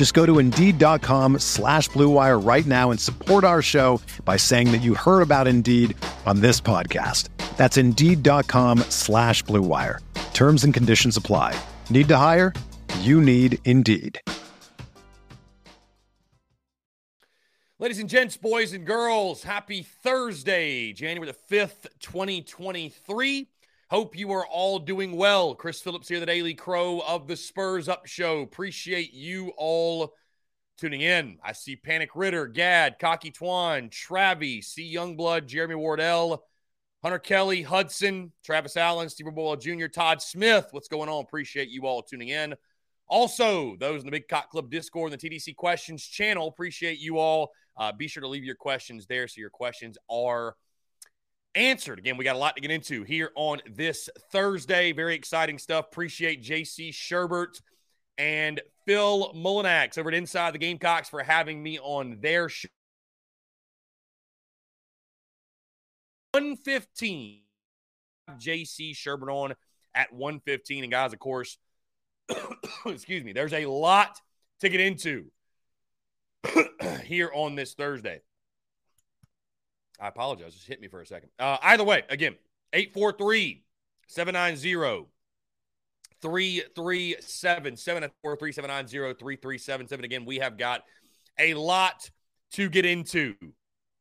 Just go to Indeed.com slash BlueWire right now and support our show by saying that you heard about Indeed on this podcast. That's Indeed.com slash BlueWire. Terms and conditions apply. Need to hire? You need Indeed. Ladies and gents, boys and girls, happy Thursday, January the 5th, 2023. Hope you are all doing well. Chris Phillips here, the Daily Crow of the Spurs Up Show. Appreciate you all tuning in. I see Panic Ritter, Gad, Cocky Twan, Travi, C Youngblood, Jeremy Wardell, Hunter Kelly, Hudson, Travis Allen, Steve Boyle Jr., Todd Smith. What's going on? Appreciate you all tuning in. Also, those in the Big Cock Club Discord and the TDC Questions channel, appreciate you all uh, be sure to leave your questions there so your questions are answered. Again, we got a lot to get into here on this Thursday. Very exciting stuff. Appreciate JC Shurburtt and Phil Mullinax over at Inside the Gamecocks for having me on their show. 115 JC Shurburtt on at 115. And guys, of course, excuse me, there's a lot to get into here on this Thursday. I apologize. Just hit me for a second. Uh, either way, again, 843 790 337 743 790 3377. Again, we have got a lot to get into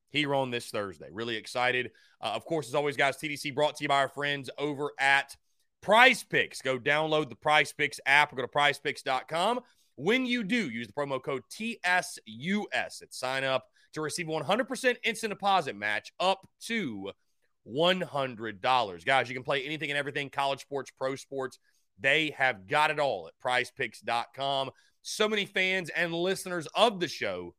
here on this Thursday. Really excited. Uh, of course, as always, guys, TDC brought to you by our friends over at Prize Picks. Go download the Prize Picks app or go to prizepicks.com. When you do, use the promo code TSUS at sign up to receive a 100% instant deposit match up to $100. Guys, you can play anything and everything college sports, pro sports. They have got it all at prizepicks.com. So many fans and listeners of the show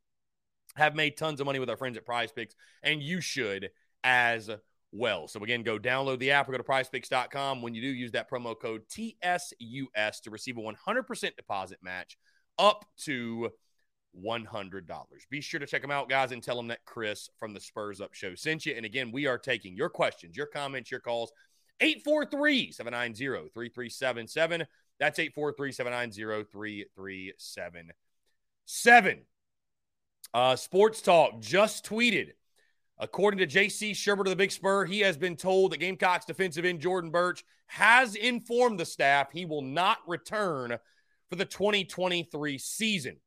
have made tons of money with our friends at Prize Picks, and you should as well. So, again, go download the app or go to prizepicks.com. When you do, use that promo code TSUS to receive a 100% deposit match up to $100. Be sure to check them out, guys, and tell them that Chris from the Spurs Up Show sent you. And again, we are taking your questions, your comments, your calls. 843 790 3377. That's 843 790 3377. Uh, Sports Talk just tweeted. According to JC Shurburtt of the Big Spur, he has been told that Gamecocks defensive end Jordan Burch has informed the staff he will not return for the 2023 season.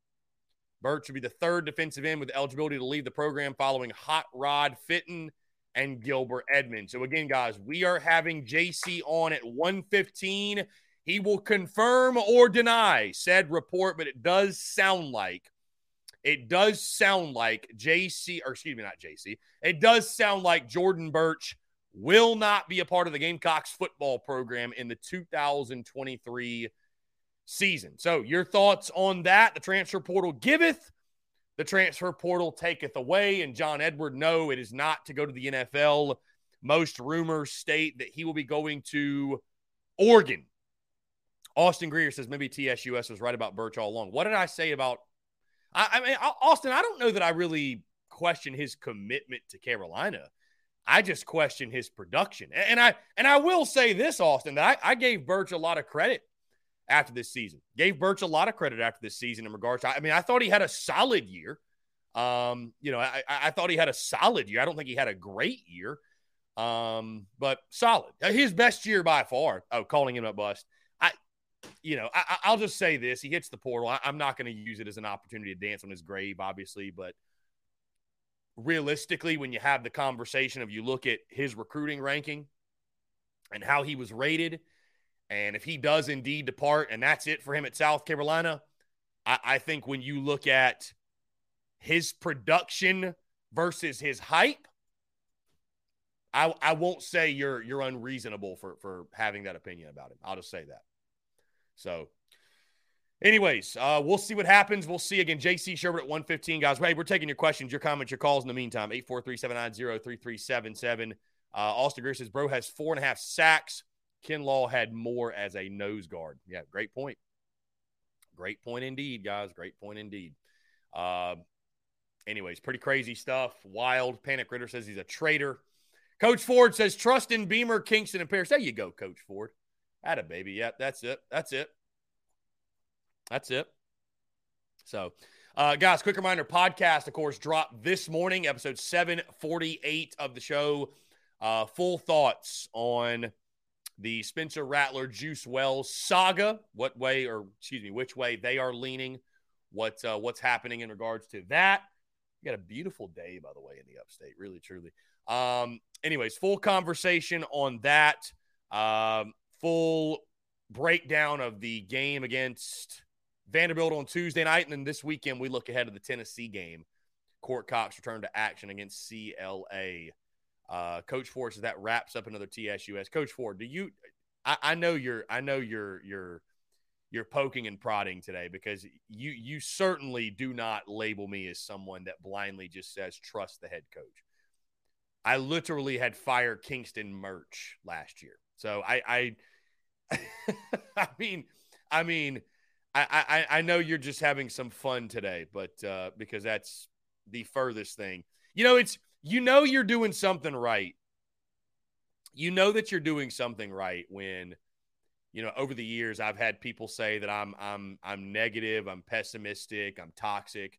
Burch will be the third defensive end with eligibility to leave the program following Hot Rod Fitten and Gilbert Edmonds. So, again, guys, we are having JC on at 115. He will confirm or deny said report, but it does sound like it does sound like JC, or excuse me, not JC. It does sound like Jordan Burch will not be a part of the Gamecocks football program in the 2023 season. So, your thoughts on that? The transfer portal giveth, the transfer portal taketh away. And John Edward, no, it is not to go to the NFL. Most rumors state that he will be going to Oregon. Austin Greer says maybe TSUS was right about Burch all along. What did I say about? I, I mean, Austin, I don't know that I really question his commitment to Carolina. I just question his production. And I and I will say this, Austin, that I, I gave Burch a lot of credit after this season. Gave Burch a lot of credit after this season in regards to, I mean, I thought he had a solid year. Um, you know, I, I thought he had a solid year. I don't think he had a great year, um, but solid. Uh, his best year by far. Oh, calling him a bust. I, you know, I, will just say this: he hits the portal. I, I'm not going to use it as an opportunity to dance on his grave, obviously, but realistically, when you have the conversation of you look at his recruiting ranking and how he was rated. And if he does indeed depart, and that's it for him at South Carolina, I, I think when you look at his production versus his hype, I, I won't say you're you're unreasonable for for having that opinion about him. I'll just say that. So, anyways, uh, we'll see what happens. We'll see again. JC Shurburtt at 115, guys. Hey, we're taking your questions, your comments, your calls in the meantime. 843-790-3377. Uh, Austin Greer says, bro has four and a half sacks. Ken Law had more as a nose guard. Yeah, great point. Great point indeed, guys. Great point indeed. Uh, anyways, pretty crazy stuff. Wild. Panic Ritter says he's a traitor. Coach Ford says trust in Beamer, Kingston, and Paris. There you go, Coach Ford. Had a baby. Yep, that's it. That's it. That's it. So, uh, guys, quick reminder podcast, of course, dropped this morning, episode 748 of the show. Uh, full thoughts on the Spencer Rattler Juice Wells saga. What way, or excuse me, which way they are leaning? What uh, what's happening in regards to that? We got a beautiful day, by the way, in the upstate. Really, truly. Um, anyways, full conversation on that. Um, full breakdown of the game against Vanderbilt on Tuesday night, and then this weekend we look ahead to the Tennessee game. Court Cox returned to action against CLA. Uh, Coach Ford says that wraps up another TSUS. Coach Ford, do you? I, I know you're. I know you're. You're. You're poking and prodding today because you you certainly do not label me as someone that blindly just says trust the head coach. I literally had fire Kingston merch last year, so I I, I mean I mean I, I I know you're just having some fun today, but uh, because that's the furthest thing. You know, it's you know you're doing something right. You know that you're doing something right when you know over the years I've had people say that I'm I'm I'm negative, I'm pessimistic, I'm toxic.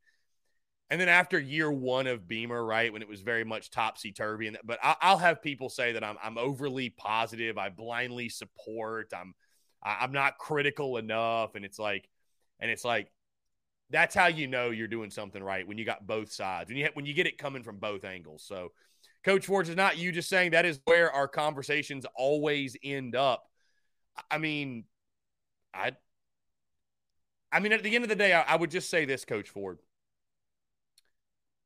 And then after year one of Beamer, right, when it was very much topsy turvy, and but I'll have people say that I'm I'm overly positive, I blindly support, I'm I'm not critical enough, and it's like, and it's like, that's how you know you're doing something right when you got both sides when you when you get it coming from both angles. So, Coach Ford is not you just saying that is where our conversations always end up. I mean, I, I mean, at the end of the day, I, I would just say this, Coach Ford.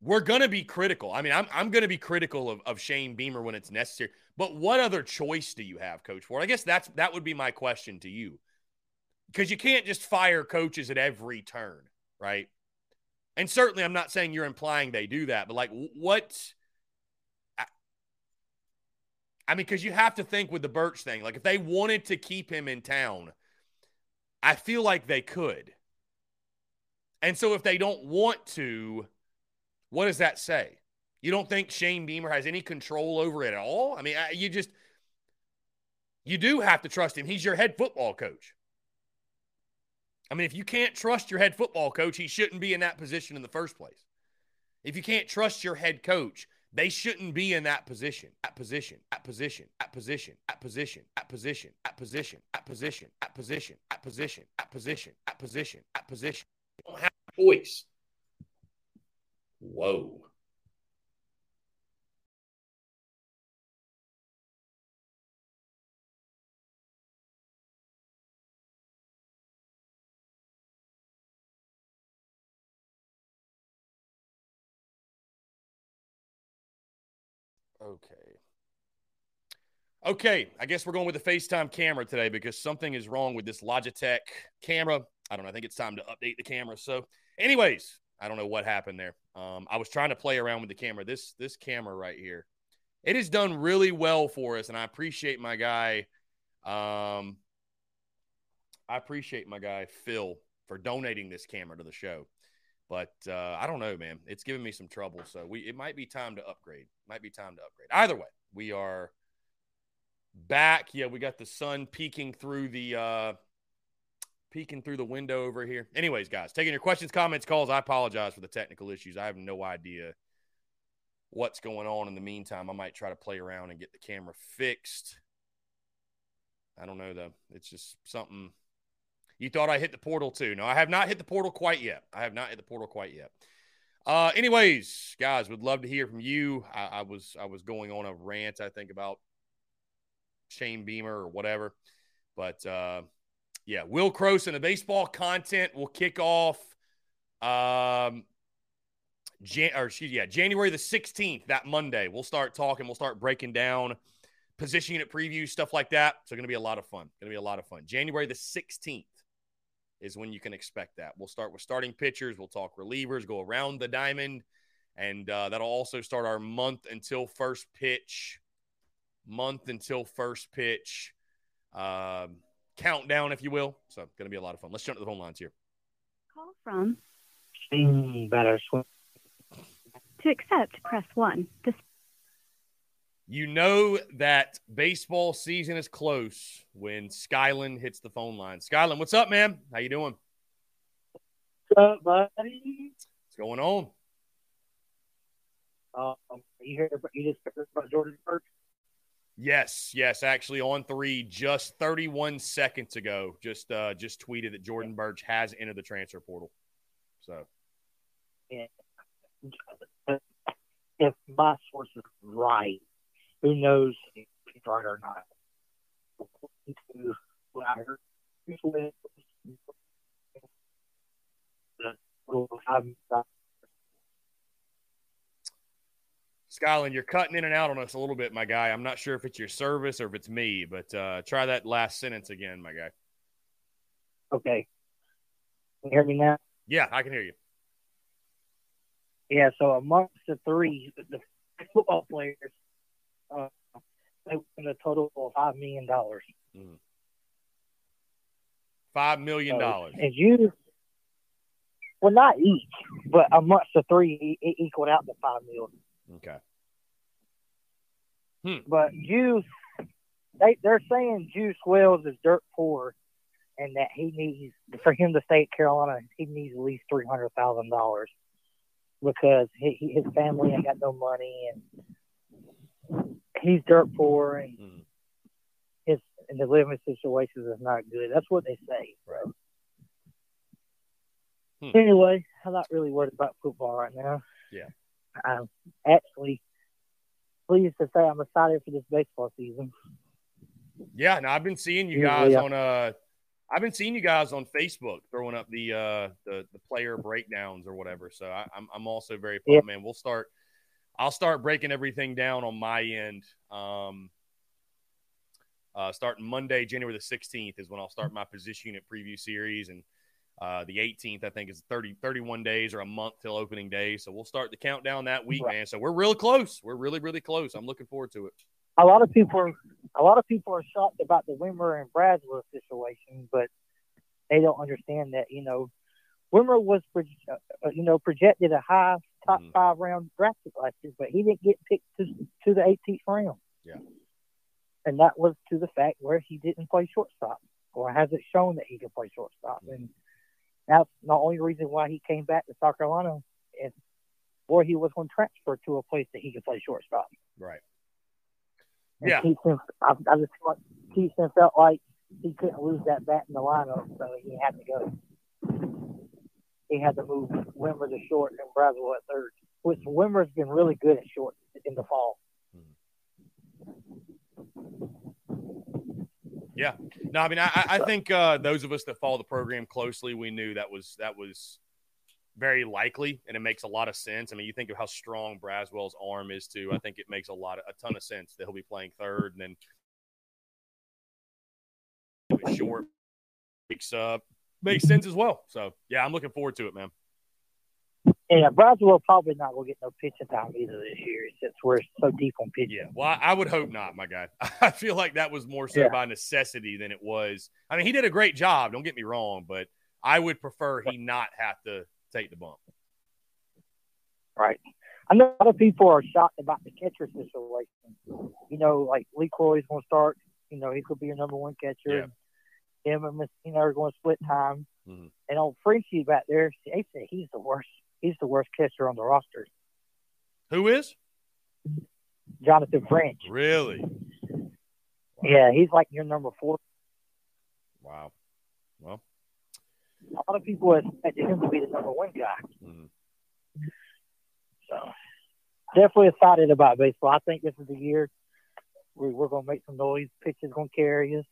We're gonna be critical. I mean, I'm I'm gonna be critical of, of Shane Beamer when it's necessary. But what other choice do you have, Coach Ford? I guess that's that would be my question to you. Because you can't just fire coaches at every turn right? And certainly, I'm not saying you're implying they do that, but like, what? I mean, because you have to think with the Burch thing, like, if they wanted to keep him in town, I feel like they could. And so, if they don't want to, what does that say? You don't think Shane Beamer has any control over it at all? I mean, you just, you do have to trust him. He's your head football coach. I mean, if you can't trust your head football coach, he shouldn't be in that position in the first place. If you can't trust your head coach, they shouldn't be in that position, that position, that position, that position, that position, that position, that position, that position, that position, that position, that position, that position, that position. Don't have a choice. Whoa. Okay. Okay, I guess we're going with the FaceTime camera today because something is wrong with this Logitech camera. I don't know. I think it's time to update the camera. So, anyways, I don't know what happened there. Um, I was trying to play around with the camera. This this camera right here, it has done really well for us, and I appreciate my guy. Um, I appreciate my guy Phil for donating this camera to the show. But uh, I don't know, man. It's giving me some trouble. So we it might be time to upgrade. Might be time to upgrade. Either way, we are back. Yeah, we got the sun peeking through the uh, peeking through the window over here. Anyways, guys, taking your questions, comments, calls. I apologize for the technical issues. I have no idea what's going on in the meantime. I might try to play around and get the camera fixed. I don't know though. It's just something you thought I hit the portal too. No, I have not hit the portal quite yet. I have not hit the portal quite yet. Uh, anyways, guys, would love to hear from you. I, I was I was going on a rant, I think, about Shane Beamer or whatever. But uh, yeah, Will Croson and the baseball content will kick off. Um, Jan- or excuse yeah, January the 16th, that Monday. We'll start talking, we'll start breaking down position unit previews, stuff like that. So going to be a lot of fun. Going to be a lot of fun. January the 16th is when you can expect that. We'll start with starting pitchers, we'll talk relievers, go around the diamond, and uh, that'll also start our month until first pitch, month until first pitch um, countdown, if you will. So going to be a lot of fun. Let's jump to the phone lines here. Call from better swim. To accept, press 1. To you know that baseball season is close when Skyland hits the phone line. Skyland, what's up, man? How you doing? What's up, buddy? What's going on? Um, you heard you just heard about Jordan Burch? Yes, yes. Actually, on three, just 31 seconds ago, just uh, just tweeted that Jordan Burch has entered the transfer portal. So, yeah. if my source is right, who knows if he's right or not. Skyland, you're cutting in and out on us a little bit, my guy. I'm not sure if it's your service or if it's me, but uh, try that last sentence again, my guy. Okay. Can you hear me now? Yeah, I can hear you. Yeah, so amongst the three, the football players uh, they win a total of five million dollars. Mm. Five million dollars. So, and you, well, not each, but amongst the three, it equaled out to five million. Okay. Hmm. But Juice, they they're saying Juice Wells is dirt poor, and that he needs for him to stay at Carolina, he needs at least three hundred thousand dollars because he, he, his family ain't got no money and he's dirt poor and mm. his and the living situations is not good. That's what they say. Right. Hmm. Anyway, I'm not really worried about football right now. Yeah. I'm actually pleased to say I'm excited for this baseball season. Yeah, now I've been seeing you guys on uh I've been seeing you guys on Facebook throwing up the uh the, the player breakdowns or whatever. So I, am I'm, I'm also very pumped, yeah. man. We'll start I'll start breaking everything down on my end. Um, uh, starting Monday, January the 16th is when I'll start my position unit preview series. And uh, the 18th, I think, is 30, 31 days or a month till opening day. So we'll start the countdown that week, right. man. So we're really close. We're really, really close. I'm looking forward to it. A lot of people are, a lot of people are shocked about the Wimmer and Braswell situation, but they don't understand that, you know, Wimmer was, uh, you know, projected a high top mm-hmm. five round drafted last year, but he didn't get picked to, to the 18th round. Yeah. And that was to the fact where he didn't play shortstop or hasn't shown that he can play shortstop. Mm-hmm. And that's the only reason why he came back to South Carolina and or he was going to transfer to a place that he could play shortstop. Right. And yeah. Keaton, I, I just felt Keaton felt like he couldn't lose that bat in the lineup, so he had to go he had to move Wimmer to short and Braswell at third. Which Wimmer's been really good at short in the fall. Yeah, no, I mean, I, I think uh, those of us that follow the program closely, we knew that was that was very likely, and it makes a lot of sense. I mean, you think of how strong Braswell's arm is too. I think it makes a lot of a ton of sense that he'll be playing third, and then short picks up makes sense as well. So yeah, I'm looking forward to it, man. Yeah, Braswell probably not to get no pitching time either this year since we're so deep on pitching. Yeah, well, I would hope not, my guy. I feel like that was more so yeah. by necessity than it was. I mean, he did a great job. Don't get me wrong, but I would prefer he not have to take the bump. Right. I know a lot of people are shocked about the catcher situation. You know, like LeCroy's going to start. You know, he could be your number one catcher. Yeah him and Messina are going to split time. Mm-hmm. And old Frenchie back there, they say he's the worst. He's the worst catcher on the roster. Who is? Jonathan French. Really? Wow. Yeah, he's like your number four. Wow. Well, a lot of people expected him to be the number one guy. Mm-hmm. So, definitely excited about baseball. I think this is the year we, we're going to make some noise. Pitch is going to carry us.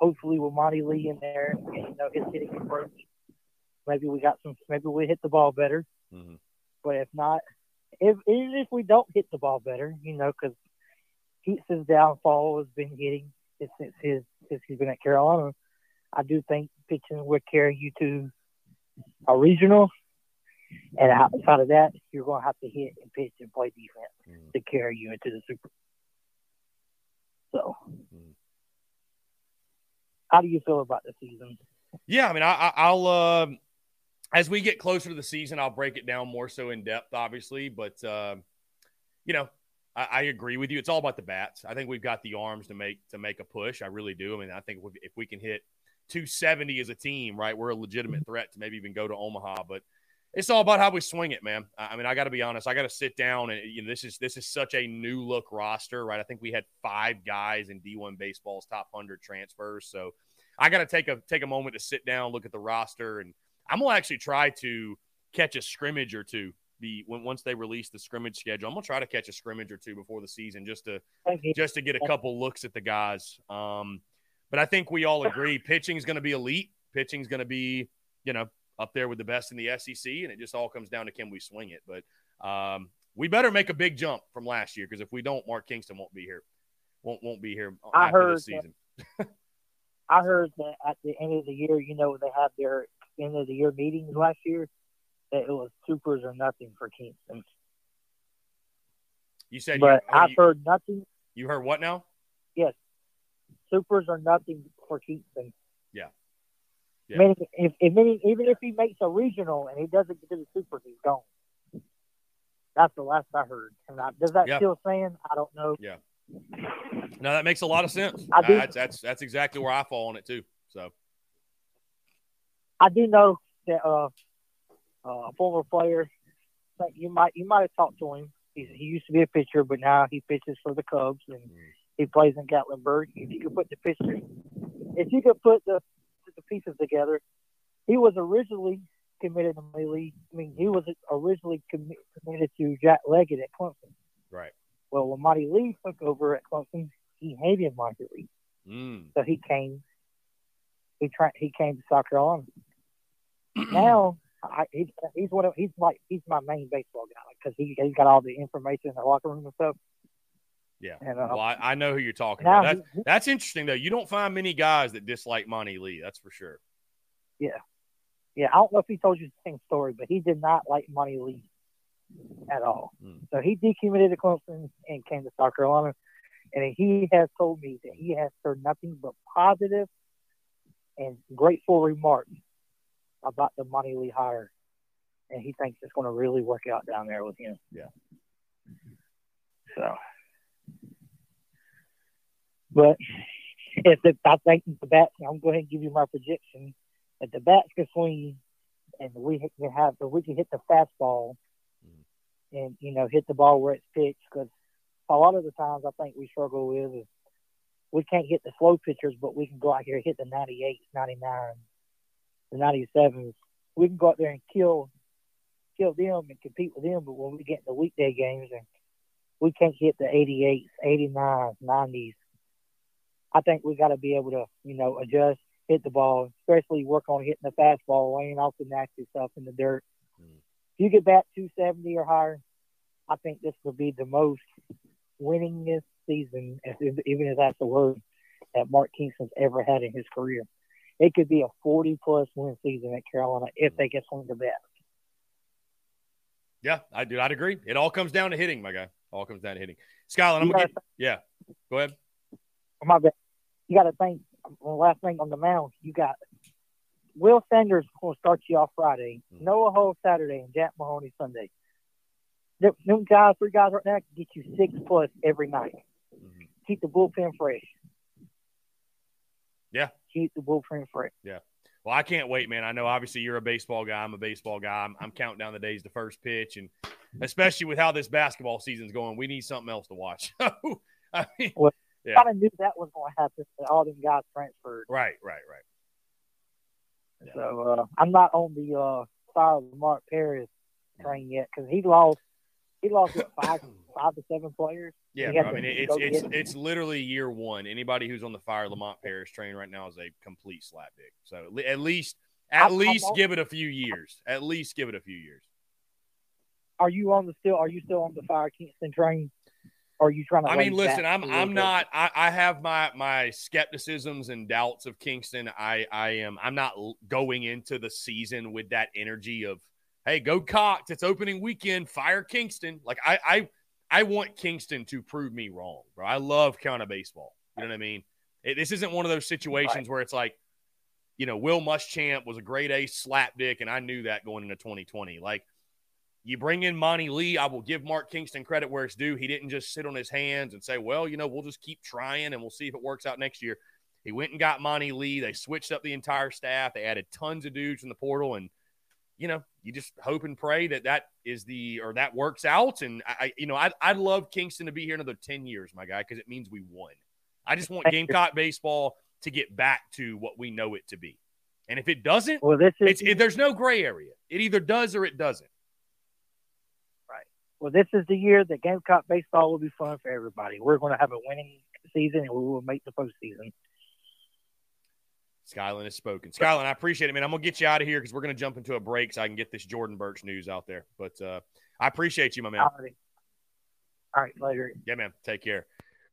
Hopefully, with Monte Lee in there, and, you know his hitting approach, maybe we got some. Maybe we hit the ball better. Mm-hmm. But if not, if even if we don't hit the ball better, you know, because Keats's downfall has been hitting since his since he's been at Carolina. I do think pitching would carry you to a regional, and outside of that, you're going to have to hit and pitch and play defense Mhm. to carry you into the Super. So, Mhm. How do you feel about the season? Yeah, I mean, I, I'll uh, as we get closer to the season, I'll break it down more so in depth, obviously. But uh, you know, I, I agree with you. It's all about the bats. I think we've got the arms to make to make a push. I really do. I mean, I think if we can hit 270 as a team, right, we're a legitimate threat to maybe even go to Omaha. But it's all about how we swing it, man. I mean, I got to be honest. I got to sit down and you know, this is this is such a new look roster, right? I think we had five guys in D1 baseball's top hundred transfers, so I got to take a take a moment to sit down, look at the roster, and I'm gonna actually try to catch a scrimmage or two. The when once they release the scrimmage schedule, I'm gonna try to catch a scrimmage or two before the season just to just to get a couple looks at the guys. Um, but I think we all agree pitching is going to be elite. Pitching is going to be, you know, up there with the best in the SEC, and it just all comes down to can we swing it. But um, we better make a big jump from last year because if we don't, Mark Kingston won't be here. Won't won't be here I after heard this season. I heard that at the end of the year, you know, they had their end of the year meetings last year. That it was supers or nothing for Kingston. You said, But you, I've you, heard nothing. you heard what now? Yes, supers are nothing for Kingston. Yeah. Yeah. Meaning, if, if any, even if he makes a regional and he doesn't get to the supers, he's gone. That's the last I heard. And I, does that Yeah. still stand? I don't know. Yeah. No, that makes a lot of sense. I do- that's, that's that's exactly where I fall on it too. So I do know that uh, uh, a former player. You might you might have talked to him. He's, he used to be a pitcher, but now he pitches for the Cubs and he plays in Gatlinburg. If you could put the picture, if you could put the pieces together, he was originally committed to Lee. I mean, he was originally commi- committed to Jack Leggett at Clemson. right. Well, when Monte Lee took over at Clemson, he hated Monte Lee, Mm. so he came. He tried. He came to South Carolina. now I, he's he's one of he's like he's my main baseball guy because he he's got all the information in the locker room and stuff. Yeah. And uh, Well, I, I know who you're talking about. That's he- that's interesting though. You don't find many guys that dislike Monte Lee. That's for sure. yeah, Yeah. I don't know if he told you the same story, but he did not like Monte Lee at all. Hmm. So he decommitted to Clemson and came to South Carolina, and he has told me that he has heard nothing but positive and grateful remarks about the Monte Lee hire, and he thinks it's going to really work out down there with him. Yeah. So, but if the, I think the bats, I'm going to go ahead and give you my prediction. If the bats can swing, and we can have, if we can hit the fastball, and you know hit the ball where it's pitched, because a lot of the times I think we struggle with is we can't hit the slow pitchers, but we can go out here and hit the 98, 99, the 97s. We can go out there and kill kill them and compete with them, but when we get in the weekday games and we can't hit the 88s, 89s, 90s, I think we got to be able to, you know, adjust, hit the ball, especially work on hitting the fastball, laying off the nasty stuff in the dirt. Mm. If you get back 270 or higher, I think this will be the most winningest season, even if that's the word, that Mark Kingston's ever had in his career. It could be a 40 plus win season at Carolina if they can swing the bat. Yeah, I do. I'd agree. It all comes down to hitting, my guy. All comes down to hitting. Skyline, I'm You gonna get. Yeah, go ahead. my bad. You got to think. Last thing on the mound, you got Will Sanders going to start you off Friday, Mhm. Noah Hull Saturday, and Jack Mahoney Sunday. Them, guys, three guys right now, can get you six plus every night. Mhm. Keep the bullpen fresh. Yeah. Keep the bullpen fresh. Well, I can't wait, man. I know obviously you're a baseball guy. I'm a baseball guy. I'm, I'm counting down the days to first pitch, and especially with how this basketball season's going, we need something else to watch. I mean, Well, Yeah. Kind of knew that was going to happen. That all them guys transferred. right, right, right. Yeah. So uh, I'm not on the uh, of Mark Paris train yet because he lost. He lost his five five to seven players. Yeah, bro, I mean it's it's it's literally year one. Anybody who's on the fire Lamont Paris train right now is a complete slapdick. So at least at I'm- I'm least al- give it a few years. At least give it a few years. Are you on the still? Are you still on the fire Kingston train? Or are you trying to? I mean, listen, I'm I'm not. I, I have my my skepticisms and doubts of Kingston. I I am. I'm not going into the season with that energy of, hey, go Cox. It's opening weekend. Fire Kingston. Like I I I want Kingston to prove me wrong, bro. I love counter baseball. You know what I mean? It, this isn't one of those situations where it's like, you know, Will Muschamp was a grade A slapdick, and I knew that going into 2020. Like. You bring in Monte Lee. I will give Mark Kingston credit where it's due. He didn't just sit on his hands and say, well, you know, we'll just keep trying and we'll see if it works out next year. He went and got Monte Lee. They switched up the entire staff. They added tons of dudes in the portal. And, you know, you just hope and pray that that is the, or that works out. And I, you know, I'd, I'd love Kingston to be here another 10 years, my guy, because it means we won. I just want Gamecock baseball to get back to what we know it to be. And if it doesn't, Well, this is it's, it, there's no gray area. It either does or it doesn't. Right. Well, this is the year that Gamecock baseball will be fun for everybody. We're going to have a winning season, and we will make the postseason. Skyline has spoken. Skyline, I appreciate it, man. I'm gonna get you out of here because we're gonna jump into a break so I can get this Jordan Burch news out there. But uh, I appreciate you, my man. Alrighty. All right, later. Yeah, man. Take care.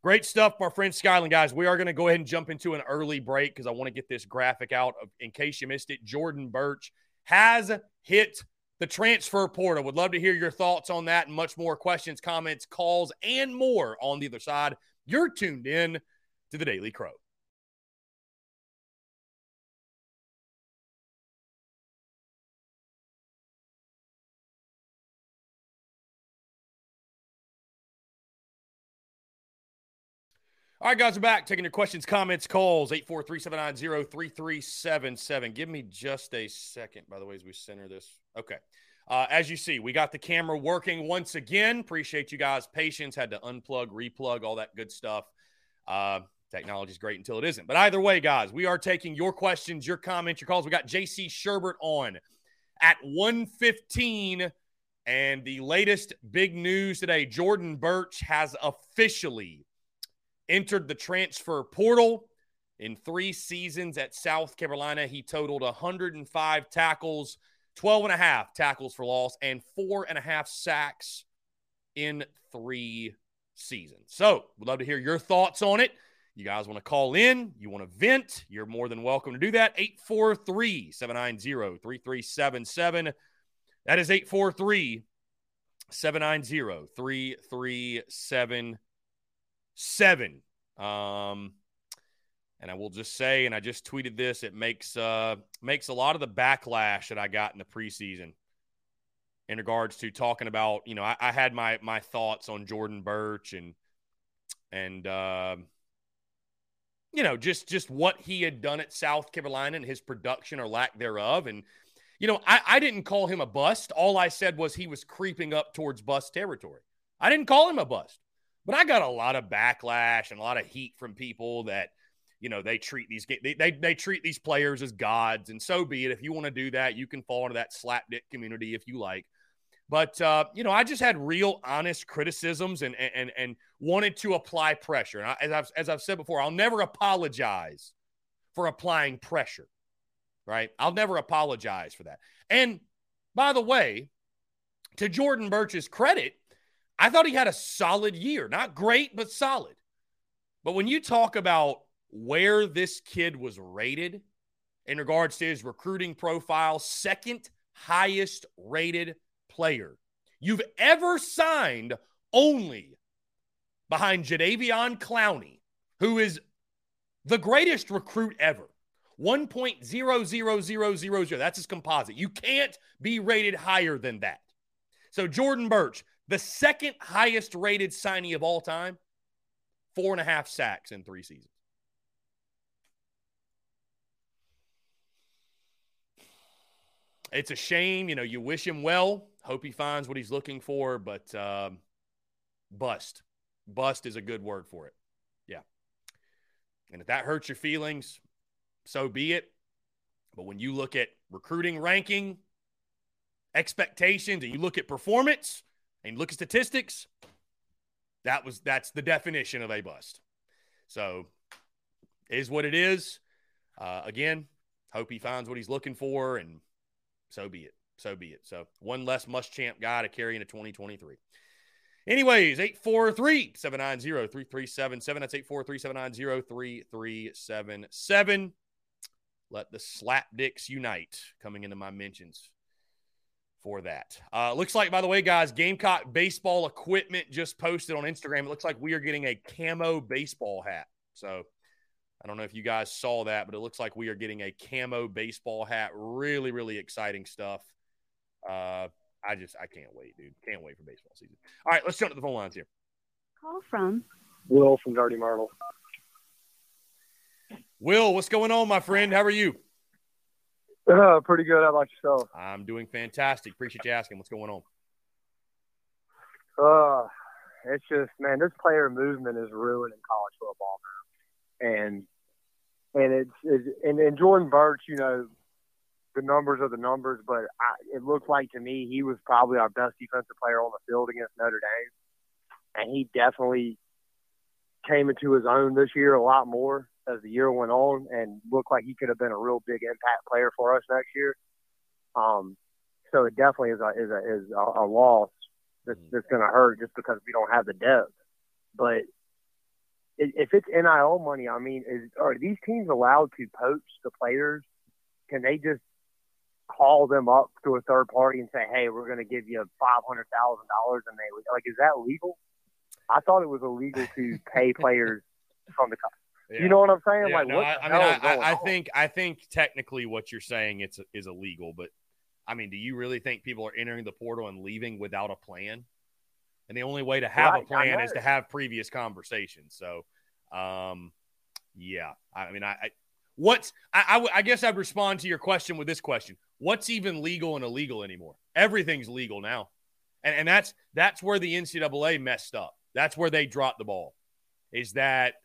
Great stuff, my friend Skyland, Guys, we are gonna go ahead and jump into an early break because I want to get this graphic out. In case you missed it, Jordan Burch has hit the transfer portal. Would love to hear your thoughts on that and much more questions, comments, calls, and more on the other side. You're tuned in to the Daily Crow. All right, guys, we're back. Taking your questions, comments, calls, 843-790-3377. Give me just a second, by the way, as we center this. Okay. Uh, as you see, we got the camera working once again. Appreciate you guys' patience. Had to unplug, replug, all that good stuff. Uh, Technology is great until it isn't. But either way, guys, we are taking your questions, your comments, your calls. We got JC Shurburtt on at 115. And the latest big news today Jordan Burch has officially entered the transfer portal. In three seasons at South Carolina, he totaled 105 tackles, 12 and a half tackles for loss, and four and a half sacks in three seasons. So, we'd love to hear your thoughts on it. You guys want to call in, you want to vent, you're more than welcome to do that. 843 790 3377. That is 843 790 3377. Um, and I will just say, and I just tweeted this, it makes uh makes a lot of the backlash that I got in the preseason in regards to talking about, you know, I, I had my my thoughts on Jordan Burch and and uh, you know, just just what he had done at South Carolina and his production or lack thereof. And, you know, I, I didn't call him a bust. All I said was he was creeping up towards bust territory. I didn't call him a bust. But I got a lot of backlash and a lot of heat from people that, you know, they treat these they, they, they treat these players as gods, and so be it. If you want to do that, you can fall into that slapdick community if you like. But uh, you know, I just had real, honest criticisms and and and wanted to apply pressure. And I, as I've as I've said before, I'll never apologize for applying pressure. Right? I'll never apologize for that. And by the way, to Jordan Burch's credit, I thought he had a solid year. Not great, but solid. But when you talk about where this kid was rated in regards to his recruiting profile, second highest rated player you've ever signed only behind Jadeveon Clowney, who is the greatest recruit ever. 1.00000. That's his composite. You can't be rated higher than that. So, Jordan Burch, the second highest rated signee of all time, four and a half sacks in three seasons. It's a shame. You know, you wish him well. Hope he finds what he's looking for, but um, bust. Bust is a good word for it. Yeah. And if that hurts your feelings, so be it. But when you look at recruiting ranking, expectations, and you look at performance, and look at statistics, That was that's the definition of a bust. So is what it is. Uh, again, hope he finds what he's looking for, and so be it. So be it. So one less Muschamp guy to carry into 2023. Anyways, 843 790 3377. That's 843 790 3377. Let the slap dicks unite coming into my mentions for that. Uh, looks like, by the way, guys, Gamecock baseball equipment just posted on Instagram. It looks like we are getting a camo baseball hat. So I don't know if you guys saw that, but it looks like we are getting a camo baseball hat. Really, really exciting stuff. Uh, I just, I can't wait, dude. Can't wait for baseball season. All right, let's jump to the phone lines here. Call from Will from Dirty Myrtle. Will, what's going on, my friend? How are you? Uh, pretty good. How about yourself? I'm doing fantastic. Appreciate you asking. What's going on? Uh, it's just man, this player movement is ruining college football now, and and it's, it's and, and Jordan Burch, you know, the numbers are the numbers, but I, it looked like to me he was probably our best defensive player on the field against Notre Dame, and he definitely came into his own this year a lot more as the year went on, and looked like he could have been a real big impact player for us next year. Um, so it definitely is a is a is a, a loss that's, that's going to hurt just because we don't have the depth. But if it's NIL money, I mean, is are these teams allowed to poach the players? Can they just call them up to a third party and say, "Hey, we're going to give you five hundred thousand dollars," and they like, is that legal? I thought it was illegal to pay players from the. Yeah. You know what I'm saying? Yeah, like, no, what I, I mean, I, I, think I think technically what you're saying it's is illegal, but I mean, do you really think people are entering the portal and leaving without a plan? And the only way to have Right, a plan is to have previous conversations. So, um, yeah, I mean, I, I what's I, I guess I'd respond to your question with this question: What's even legal and illegal anymore? Everything's legal now, and and that's that's where the NCAA messed up. That's where they dropped the ball. Is that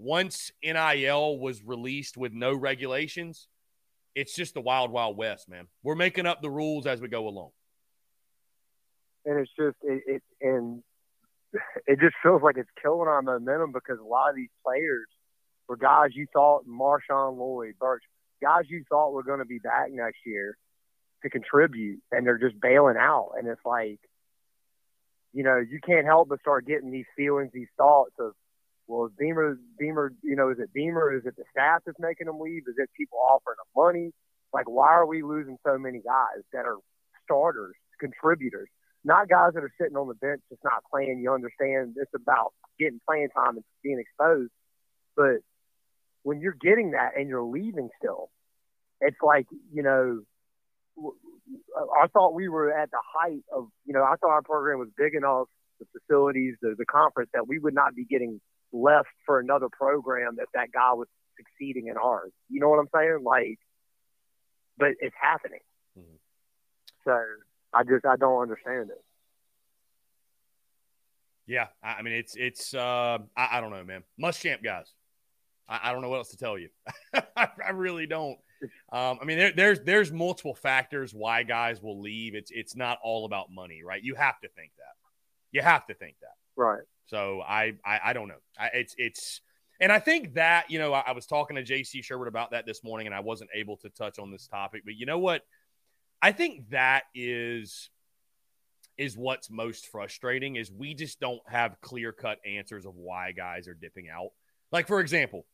once NIL was released with no regulations, it's just the wild, wild west, man. We're making up the rules as we go along. and it's just it, it and it just feels like it's killing our momentum because a lot of these players were guys you thought Marshawn Lloyd, Burch, guys you thought were going to be back next year to contribute, and they're just bailing out, and it's like, you know, you can't help but start getting these feelings, these thoughts of, well, is Beamer, Beamer, you know, is it Beamer? Is it the staff that's making them leave? Is it people offering them money? Like, why are we losing so many guys that are starters, contributors? not guys that are sitting on the bench just not playing. You understand it's about getting playing time and being exposed. But when you're getting that and you're leaving still, it's like you know. I thought we were at the height of you know I thought our program was big enough, the facilities, the the conference that we would not be getting left for another program that that guy was succeeding in ours. You know what I'm saying? Like, but it's happening. Mhm. So I just I don't understand it. Yeah, I I mean it's it's uh I, I don't know, man. Muschamp guys. I, I don't know what else to tell you. I, I really don't. Um, I mean there, there's there's multiple factors why guys will leave. It's it's not all about money, right? You have to think that. You have to think that. Right. So I I, I don't know. I, it's it's and I think that you know I, I was talking to J.C. Sherwood about that this morning, and I wasn't able to touch on this topic. But you know what? I think that is is what's most frustrating is we just don't have clear cut answers of why guys are dipping out. Like for example,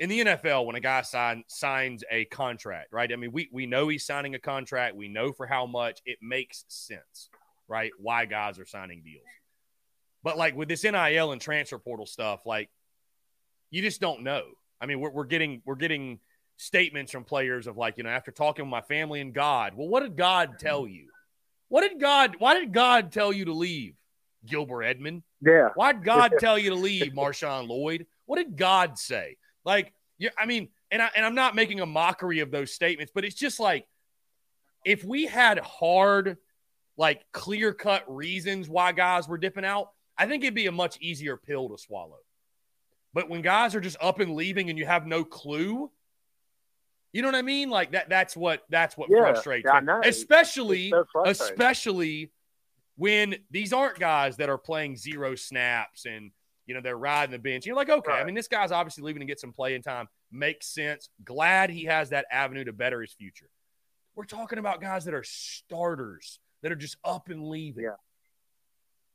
in the NFL, when a guy sign, signs a contract, right? I mean, we we know he's signing a contract. We know for how much it makes sense, right? Why guys are signing deals. But like with this NIL and transfer portal stuff, like you just don't know. I mean, we're, we're getting we're getting statements from players of like, you know, after talking with my family and God, well, what did God tell mm-hmm. you? What did God? Why did God tell you to leave, Gilbert Edmond? Yeah. Why did God tell you to leave, Marshawn Lloyd? What did God say? Like, yeah, I mean, and I and I'm not making a mockery of those statements, but it's just like if we had hard, like clear cut reasons why guys were dipping out, I think it'd be a much easier pill to swallow. But when guys are just up and leaving and you have no clue, you know what I mean? Like that that's what that's what Yeah, frustrates yeah, I me. know. Especially so frustrating. especially when these aren't guys that are playing zero snaps and you know they're riding the bench. You're like, okay, right. I mean, this guy's obviously leaving to get some playing time. Makes sense. Glad he has that avenue to better his future. We're talking about guys that are starters that are just up and leaving. Yeah.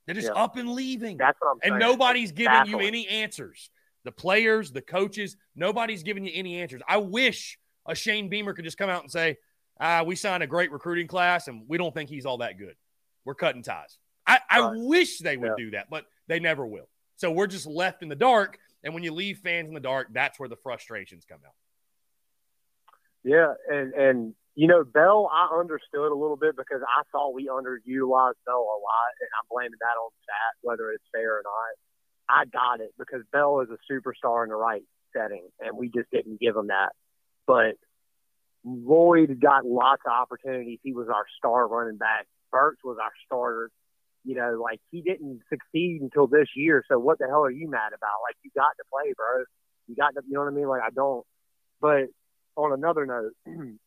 They're just yeah. up and leaving. That's what I'm saying. And nobody's giving you any answers. The players, the coaches, nobody's giving you any answers. I wish a Shane Beamer could just come out and say, ah, we signed a great recruiting class and we don't think he's all that good. We're cutting ties. I, I right. wish they would yeah. do that, but they never will. So we're just left in the dark. And when you leave fans in the dark, that's where the frustrations come out. Yeah, and and you know Bell, I understood a little bit because I thought we underutilized Bell a lot, and I'm blaming that on that, whether it's fair or not. I got it because Bell is a superstar in the right setting, and we just didn't give him that. But Lloyd got lots of opportunities. He was our star running back. Burks was our starter. You know, like he didn't succeed until this year. So what the hell are you mad about? Like you got to play, bro. You got to, you know what I mean? Like I don't. But on another note,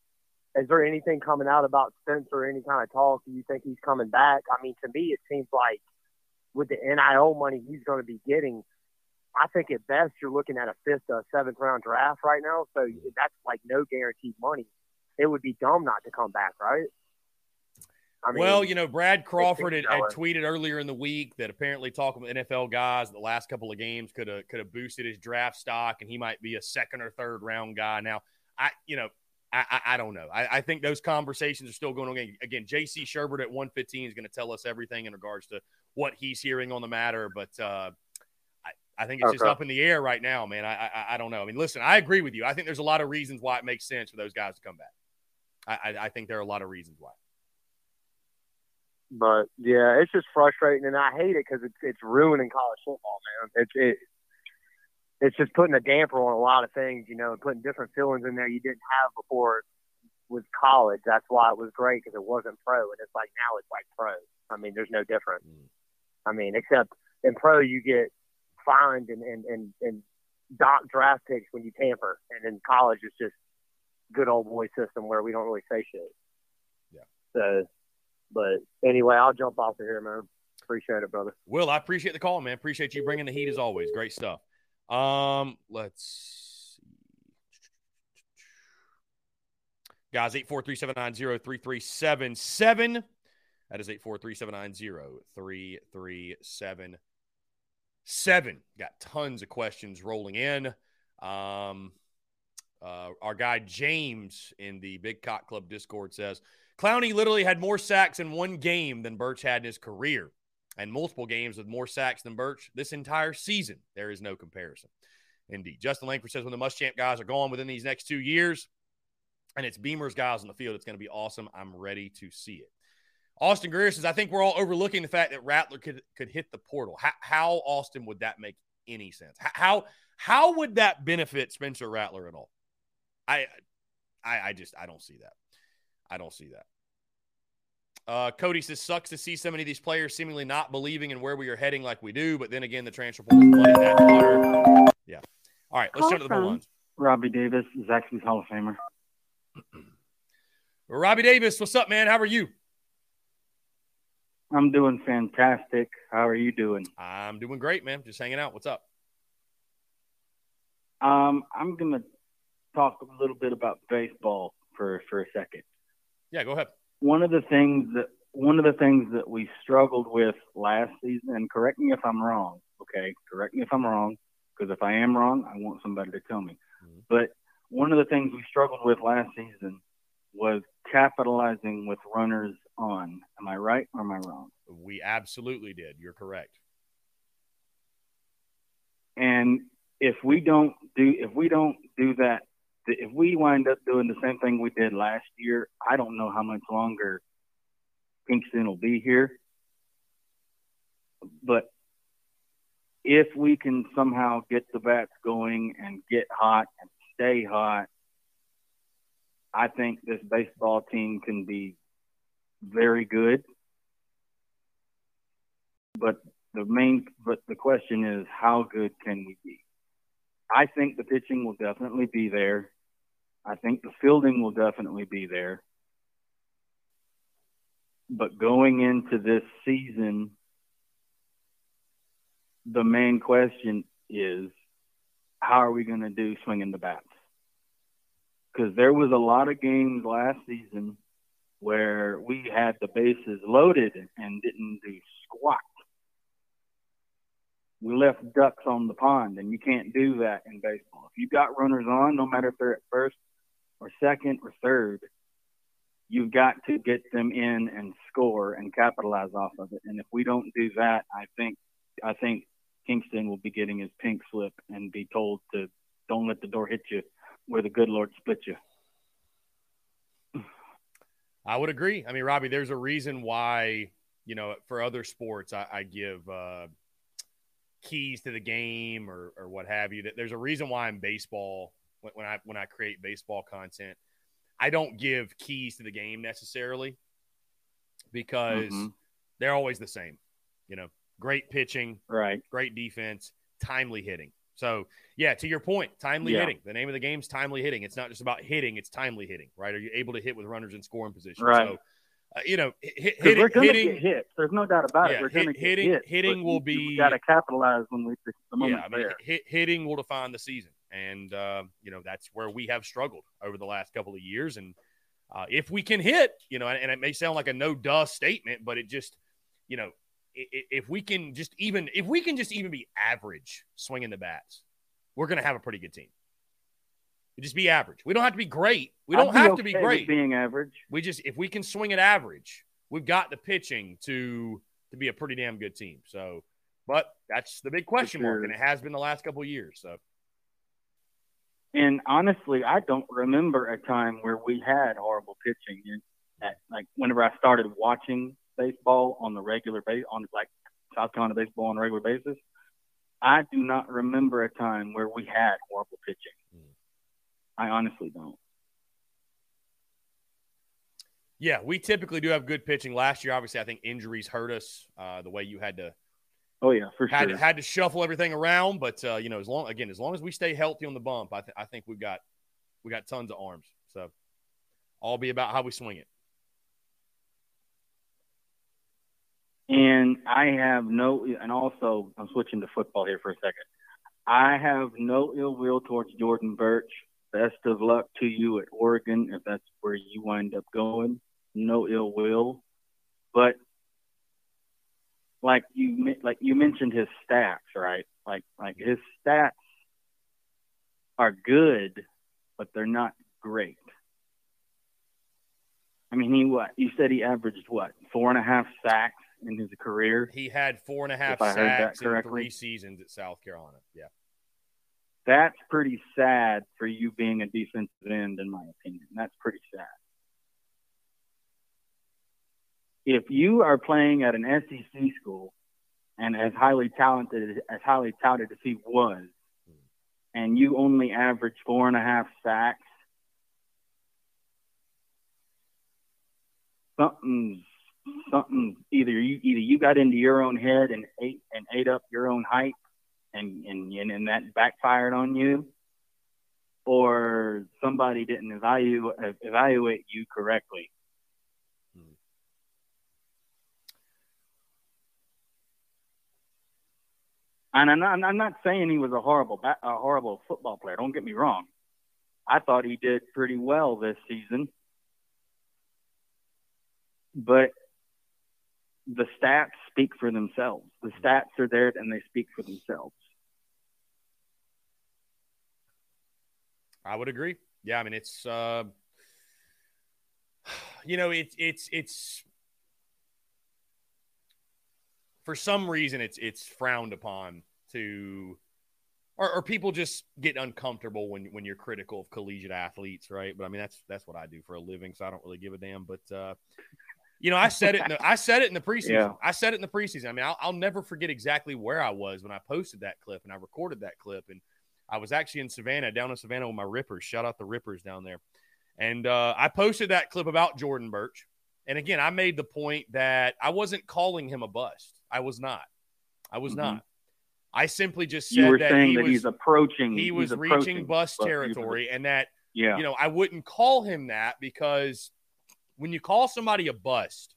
is there anything coming out about Spencer? Any kind of talk? Do you think he's coming back? I mean, to me, it seems like with the NIL money he's going to be getting, I think at best you're looking at a fifth or seventh round draft right now. So that's like no guaranteed money. It would be dumb not to come back, right? I mean, well, you know, Brad Crawford had, had, tweeted earlier in the week that apparently talking with NFL guys the last couple of games could have could have boosted his draft stock, and he might be a second or third round guy. Now, I you know, I I, I don't know. I, I, think those conversations are still going on. Again, J.C. Shurburtt at one fifteen is going to tell us everything in regards to what he's hearing on the matter, but. uh I think it's okay. just up in the air right now, man. I, I, I don't know. I mean, listen, I agree with you. I think there's a lot of reasons why it makes sense for those guys to come back. I, I, I think there are a lot of reasons why. But yeah, it's just frustrating, and I hate it because it's it's ruining college football, man. It's it, it's just putting a damper on a lot of things, you know, and putting different feelings in there you didn't have before with college. That's why it was great because it wasn't pro, and it's like now it's like pro. I mean, there's no difference. Mm. I mean, except in pro you get fined and, and, and, and dock draft picks when you tamper. And in college, it's just good old boy system where we don't really say shit. Yeah. So, but anyway, I'll jump off of here, man. Appreciate it, brother. Will, I appreciate the call, man. Appreciate you bringing the heat as always. Great stuff. Um, let's see. Guys, 843-790-3377. That is 843-790-3377. Got tons of questions rolling in. Um, uh, our guy James in the Big Cock Club Discord says Clowney literally had more sacks in one game than Burch had in his career, and multiple games with more sacks than Burch this entire season. There is no comparison. Indeed. Justin Langford says when the Muschamp guys are gone within these next two years, and it's Beamer's guys on the field, it's going to be awesome. I'm ready to see it. Austin Greer says, I think we're all overlooking the fact that Rattler could could hit the portal. How, how Austin would that make any sense? How how would that benefit Spencer Rattler at all? I I, I just I don't see that. I don't see that. Uh, Cody says, sucks to see so many of these players seemingly not believing in where we are heading like we do, but then again, the transfer portal is flooding that water. Yeah. All right, let's Call jump to the phone lines. Robbie Davis, Zaxby's Hall of Famer. Robbie Davis, what's up, man? How are you? I'm doing fantastic. How are you doing? I'm doing great, man. Just hanging out. What's up? Um, I'm gonna talk a little bit about baseball for for a second. Yeah, go ahead. One of the things that one of the things that we struggled with last season, and correct me if I'm wrong, okay? Correct me if I'm wrong, because if I am wrong, I want somebody to tell me. Mm-hmm. But one of the things we struggled with last season was capitalizing with runners on. Am I right or am I wrong? We absolutely did. You're correct. And if we don't do if we don't do that, if we wind up doing the same thing we did last year, I don't know how much longer Kingston will be here. But if we can somehow get the bats going and get hot and stay hot, I think this baseball team can be very good. But the main, but the question is, how good can we be? I think the pitching will definitely be there. I think the fielding will definitely be there. but going into this season, the main question is how are we going to do swinging the bats? Because there was a lot of games last season where we had the bases loaded and didn't do squat. We left ducks on the pond, and you can't do that in baseball. If you got runners on, no matter if they're at first or second or third, you've got to get them in and score and capitalize off of it. And if we don't do that, I think I think Kingston will be getting his pink slip and be told to don't let the door hit you where the good Lord split you. I would agree. I mean, Robbie, there's a reason why, you know, for other sports, I, I give uh, keys to the game or, or what have you. That there's a reason why in baseball, when, when I when I create baseball content, I don't give keys to the game necessarily because mm-hmm. they're always the same. You know, great pitching, right? Great defense, timely hitting. So, yeah, to your point, timely yeah. hitting. The name of the game is timely hitting. It's not just about hitting; it's timely hitting, right? Are you able to hit with runners in scoring position? Right. So, uh, you know, hit, hit, we're going to get hits. There's no doubt about yeah, it. We're going to hitting. hit, hitting will be. got to capitalize when we the moment yeah, I mean, hit, hitting will define the season, and uh, you know that's where we have struggled over the last couple of years. And uh, if we can hit, you know, and, and it may sound like a no duh statement, but it just, you know, if we can just even if we can just even be average swinging the bats, we're going to have a pretty good team. We just be average. We don't have to be great. We don't have okay to be great. being average. We just if we can swing at average, we've got the pitching to to be a pretty damn good team. So, but that's the big question sure. mark, and it has been the last couple of years. So. And honestly, I don't remember a time where we had horrible pitching. At, like whenever I started watching baseball on the regular base, on like South Carolina baseball on a regular basis, I do not remember a time where we had horrible pitching. Mm. I honestly don't. Yeah, we typically do have good pitching. Last year, obviously, I think injuries hurt us. Uh, the way you had to, oh yeah, for had, sure, had to shuffle everything around. But uh, you know, as long again, as long as we stay healthy on the bump, I, th- I think we've got we got tons of arms. So, all be about how we swing it. And I have no, and also I'm switching to football here for a second. I have no ill will towards Jordan Burch. Best of luck to you at Oregon if that's where you wind up going. No ill will, but like you like you mentioned his stats, right? Like like his stats are good, but they're not great. I mean, he what? You said he averaged what? Four and a half sacks in his career. He had four and a half sacks in three seasons at South Carolina. Yeah. That's pretty sad for you being a defensive end, in my opinion. That's pretty sad. If you are playing at an SEC school and as highly talented as highly touted as he was, and you only average four and a half sacks, something's something either you either you got into your own head and ate and ate up your own hype and and and that backfired on you or somebody didn't evaluate evaluate you correctly and I'm not, I'm not saying he was a horrible a horrible football player don't get me wrong I thought he did pretty well this season but the stats speak for themselves. The stats are there and they speak for themselves. I would agree. Yeah, I mean it's uh you know, it's it's it's for some reason it's it's frowned upon to or, or, people just get uncomfortable when when you're critical of collegiate athletes, right? But I mean that's that's what I do for a living, so I don't really give a damn. But uh you know, I said it. In the, I said it in the preseason. Yeah. I said it in the preseason. I mean, I'll, I'll, never forget exactly where I was when I posted that clip and I recorded that clip. And I was actually in Savannah, down in Savannah with my Rippers. Shout out the Rippers down there. And uh, I posted that clip about Jordan Burch. And again, I made the point that I wasn't calling him a bust. I was not. I was mm-hmm. not. I simply just said you were that saying he that was, he's approaching. He was reaching bust territory, and that yeah. you know I wouldn't call him that because when you call somebody a bust,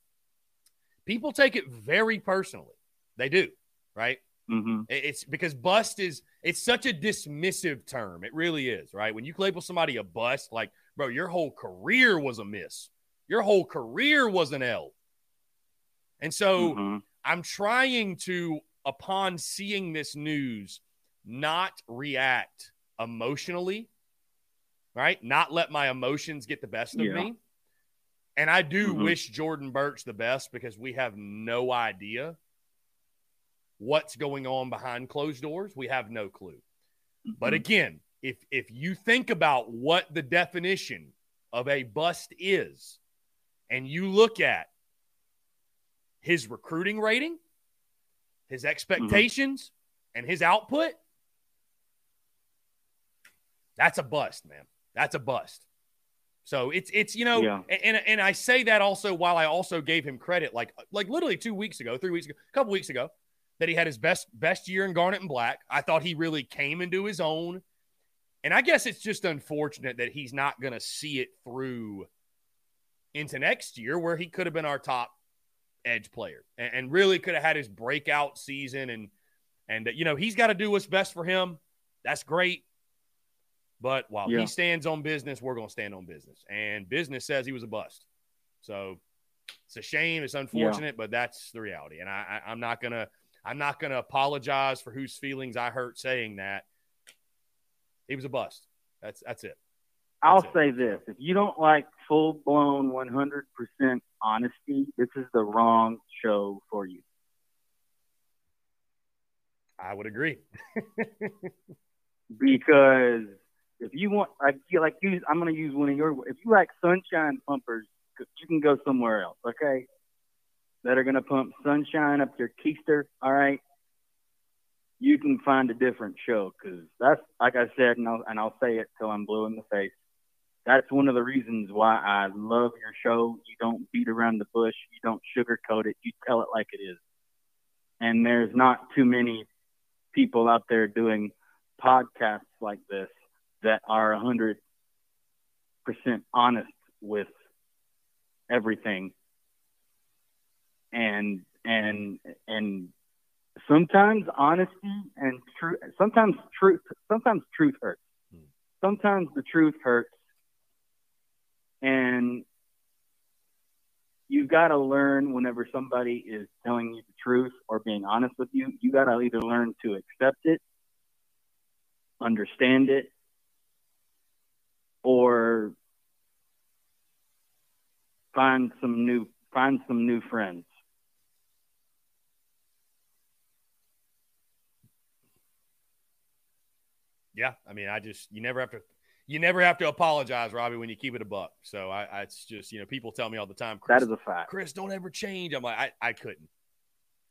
people take it very personally. They do, right? Mm-hmm. It's because bust is it's such a dismissive term. It really is, right? When you label somebody a bust, like, bro, your whole career was a miss. Your whole career was an L. And so Mhm. I'm trying to, upon seeing this news, not react emotionally, right? Not let my emotions get the best of Yeah. me. And I do Mhm. wish Jordan Burch the best because we have no idea what's going on behind closed doors. We have no clue. But Mhm. again, if if you think about what the definition of a bust is, and you look at his recruiting rating, his mm-hmm. expectations, and his output, that's a bust, man. That's a bust. So it's it's you know, Yeah. and and I say that also while I also gave him credit, like like literally two weeks ago, three weeks ago, a couple weeks ago, that he had his best best year in Garnet and Black. I thought he really came into his own, and I guess it's just unfortunate that he's not going to see it through into next year, where he could have been our top edge player and, and really could have had his breakout season, and and you know he's got to do what's best for him. That's great. But while Yeah. he stands on business, we're going to stand on business. And business says he was a bust. So it's a shame. It's unfortunate, but that's the reality. And I, I, I'm not gonna I'm not gonna apologize for whose feelings I hurt saying that. He was a bust. That's that's it. I'll it. say this: if you don't like full blown 100% honesty, this is the wrong show for you. I would agree. Because if you want, I feel like use, I'm going to use one of your. If you like sunshine pumpers, you can go somewhere else. Okay, that are going to pump sunshine up your keister. All right, you can find a different show because that's like I said, and I'll, and I'll say it till I'm blue in the face. That's one of the reasons why I love your show. You don't beat around the bush. You don't sugarcoat it. You tell it like it is. And there's not too many people out there doing podcasts like this that are a hundred percent honest with everything. And and and sometimes honesty and truth sometimes truth sometimes truth hurts. Hmm. Sometimes the truth hurts and you've got to learn whenever somebody is telling you the truth or being honest with you, you got to either learn to accept it, understand it, or find some new find some new friends. Yeah, I mean, I just you never have to you never have to apologize, Robbie, when you keep it a buck. So I, I it's just you know people tell me all the time, Chris, That is a fact. Chris, don't ever change. I'm like, I, I couldn't,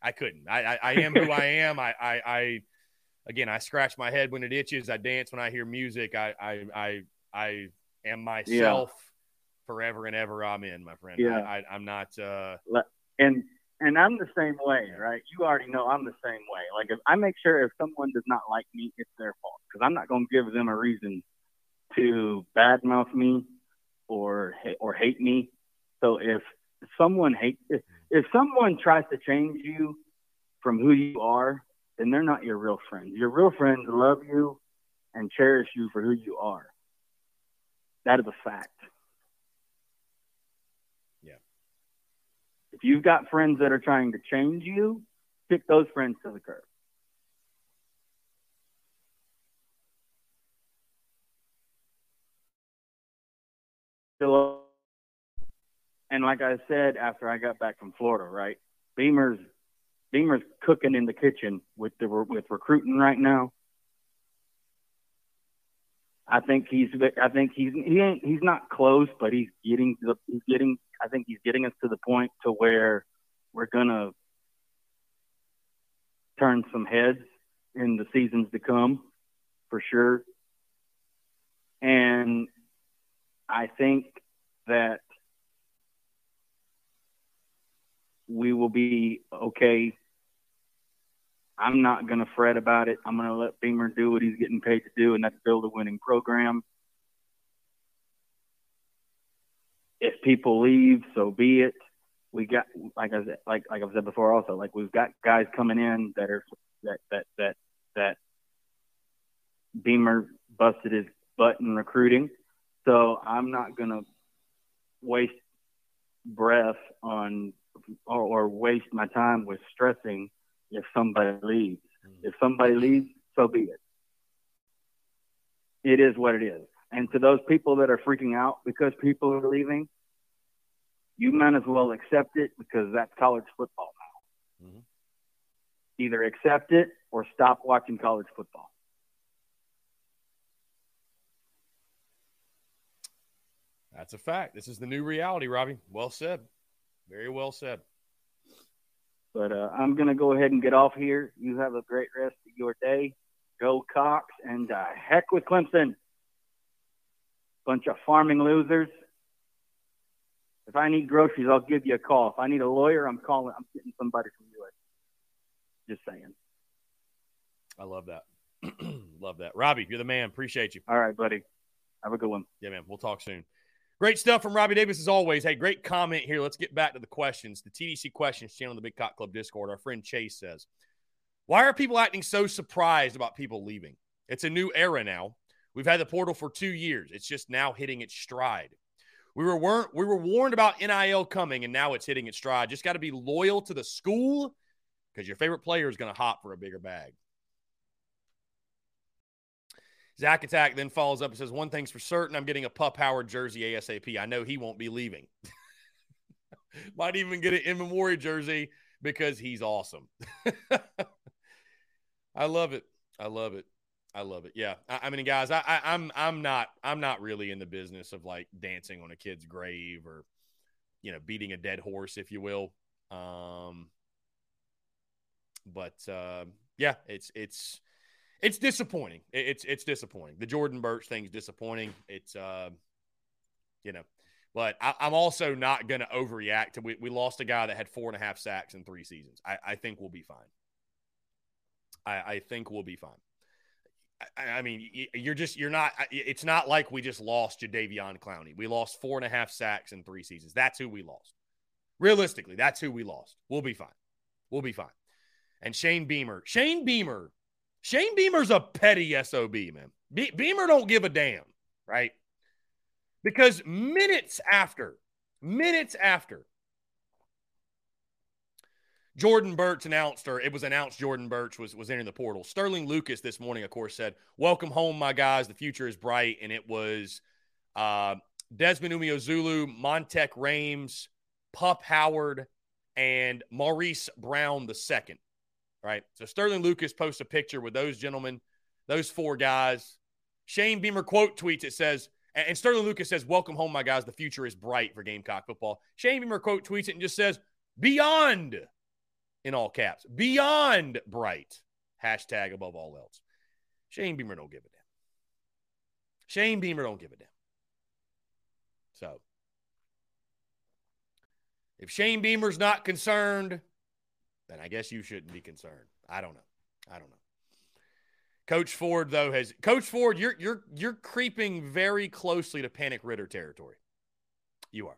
I couldn't. I, I, I am who I am. I, I, I, again, I scratch my head when it itches. I dance when I hear music. I, I, I, I am myself forever and ever. I'm in, my friend. Yeah. I, I, I'm not. uh and and I'm the same way, right? You already know I'm the same way. Like if I make sure if someone does not like me, it's their fault because I'm not going to give them a reason to badmouth me or or hate me. So if someone hate if, if someone tries to change you from who you are, then they're not your real friends. Your real friends love you and cherish you for who you are. That is a fact. Yeah. If you've got friends that are trying to change you, kick those friends to the curb. So, and like I said, after I got back from Florida, right, Beamer's Beamer's cooking in the kitchen with the with recruiting right now. I think he's I think he's he ain't he's not close, but he's getting the he's getting I think he's getting us to the point to where we're gonna turn some heads in the seasons to come, for sure. And I think that we will be okay. I'm not going to fret about it. I'm going to let Beamer do what he's getting paid to do, and that's build a winning program. If people leave, so be it. we got like I said, like like I've said before also like we've got guys coming in that are that that that that Beamer busted his butt in recruiting, so I'm not gonna waste breath on or, or waste my time with stressing if somebody leaves. If somebody leaves, so be it. It is what it is. And to those people that are freaking out because people are leaving, you might as well accept it because that's college football now. Mm-hmm. Either accept it or stop watching college football. That's a fact. This is the new reality, Robbie. Well said. Very well said. But uh, I'm going to go ahead and get off here. You have a great rest of your day. Go Cox and uh, heck with Clemson. Bunch of farming losers. If I need groceries, I'll give you a call. If I need a lawyer, I'm calling. I'm getting somebody from you. Just saying. I love that. love that. Robbie, you're the man. Appreciate you. All right, buddy. Have a good one. Yeah, man. We'll talk soon. Great stuff from Robbie Davis as always. Hey, great comment here. Let's get back to the questions. The TDC questions channel in the Big Cock Club Discord. Our friend Chase says, Why are people acting so surprised about people leaving? It's a new era now. We've had the portal for two years. It's just now hitting its stride. We were weren't we were warned about NIL coming, and now it's hitting its stride. Just got to be loyal to the school because your favorite player is going to hop for a bigger bag. Zach Attack then follows up and says, One thing's for certain, I'm getting a Pup Howard jersey ASAP. I know he won't be leaving. Might even get an in memory jersey because he's awesome. I love it. I love it. I love it. Yeah. I, I mean, guys, I, I, I'm I'm not I'm not really in the business of like dancing on a kid's grave or you know beating a dead horse, if you will. Um, but uh, yeah, it's it's it's disappointing. It's it's disappointing. The Jordan Burch is disappointing. It's uh, you know, but I, am also not going to overreact. We, we lost a guy that had four and a half sacks in three seasons. I, I think we'll be fine. I, I think we'll be fine. I, I, mean, you're just you're not. It's not like we just lost Jadeveon Clowney. We lost four and a half sacks in three seasons. That's who we lost. Realistically, that's who we lost. We'll be fine. We'll be fine. And Shane Beamer, Shane Beamer Shane Beamer's a petty SOB, man. Be- Beamer don't give a damn, right? Because minutes after, minutes after Jordan Burch announced, or it was announced Jordan Burch was, was entering the portal. Sterling Lucas this morning, of course, said, Welcome home, my guys. The future is bright. And it was uh, Desmond Umeozulu, Monteque Rhames, Pup Howard, and Maurice Brown II right? So Sterling Lucas posts a picture with those gentlemen, those four guys. Shane Beamer quote tweets it says, and Sterling Lucas says, Welcome home, my guys. The future is bright for Gamecock football. Shane Beamer quote tweets it and just says, Beyond, in all caps, beyond bright. Hashtag above all else. Shane Beamer don't give a damn. Shane Beamer don't give a damn. So, if Shane Beamer's not concerned, then I guess you shouldn't be concerned. I don't know. I don't know. Coach Ford though has Coach Ford, you're you're you're creeping very closely to panic Ritter territory. You are.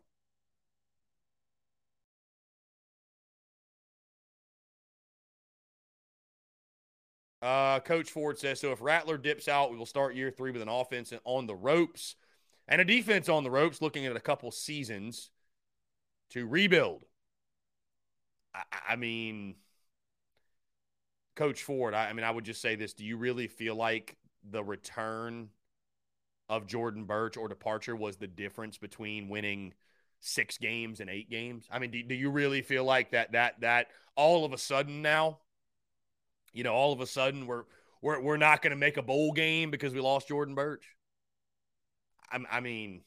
Uh, Coach Ford says so. If Rattler dips out, we will start year three with an offense on the ropes and a defense on the ropes, looking at a couple seasons to rebuild. I, I mean, Coach Ford, I, I mean, I would just say this. Do you really feel like the return of Jordan Burch or departure was the difference between winning six games and eight games? I mean, do, do you really feel like that that that all of a sudden now, you know, all of a sudden we're we're we're not going to make a bowl game because we lost Jordan Burch? I, I mean,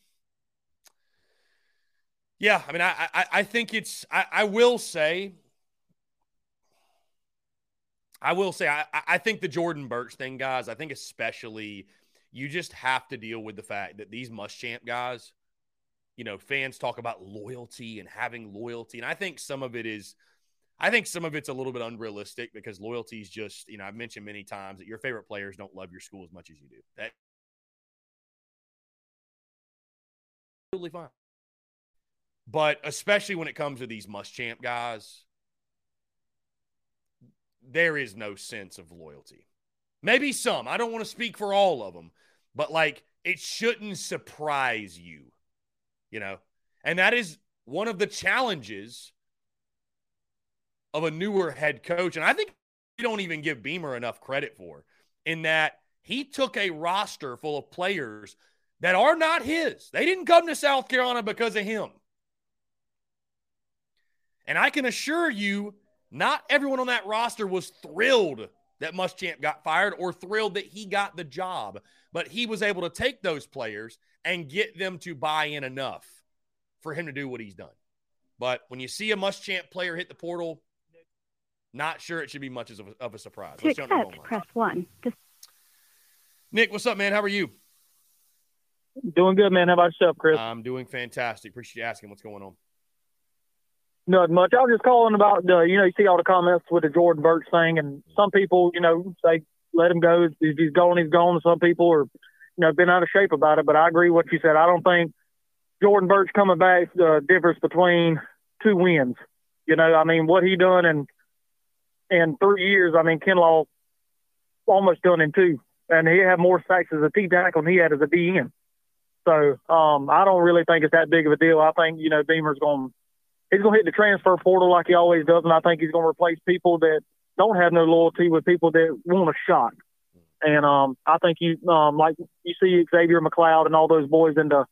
yeah, I mean, I I, I think it's I, I will say I will say I I think the Jordan Burch thing, guys, I think especially you just have to deal with the fact that these Muschamp guys, you know, fans talk about loyalty and having loyalty. And I think some of it is I think some of it's a little bit unrealistic because loyalty is just, you know, I've mentioned many times that your favorite players don't love your school as much as you do. That totally fine. But especially when it comes to these Muschamp guys, there is no sense of loyalty. Maybe some. I don't want to speak for all of them, but like it shouldn't surprise you, you know? And that is one of the challenges of a newer head coach. And I think we don't even give Beamer enough credit for in that he took a roster full of players that are not his. They didn't come to South Carolina because of him. And I can assure you, not everyone on that roster was thrilled that Muschamp got fired or thrilled that he got the job, but he was able to take those players and get them to buy in enough for him to do what he's done. But when you see a Muschamp player hit the portal, not sure it should be much of a, of a surprise. To accept, press one. To- Nick, what's up, man? How are you? Doing good, man. How about yourself, Chris? I'm doing fantastic. Appreciate you asking. What's going on? Not much. I was just calling about the, you know, you see all the comments with the Jordan Burch thing, and some people, you know, say let him go. If he's going, he's gone. Some people are, you know, been out of shape about it. But I agree with what you said. I don't think Jordan Burch coming back the difference between two wins. You know, I mean, what he done in in three years. I mean, Kinlaw almost done in two, and he had more sacks as a T tackle than he had as a DN. So um, I don't really think it's that big of a deal. I think you know Beamer's going he's going to hit the transfer portal like he always does, and I think he's going to replace people that don't have no loyalty with people that want a shot. And um, I think you um, like you see Xzavier McLeod and all those boys in the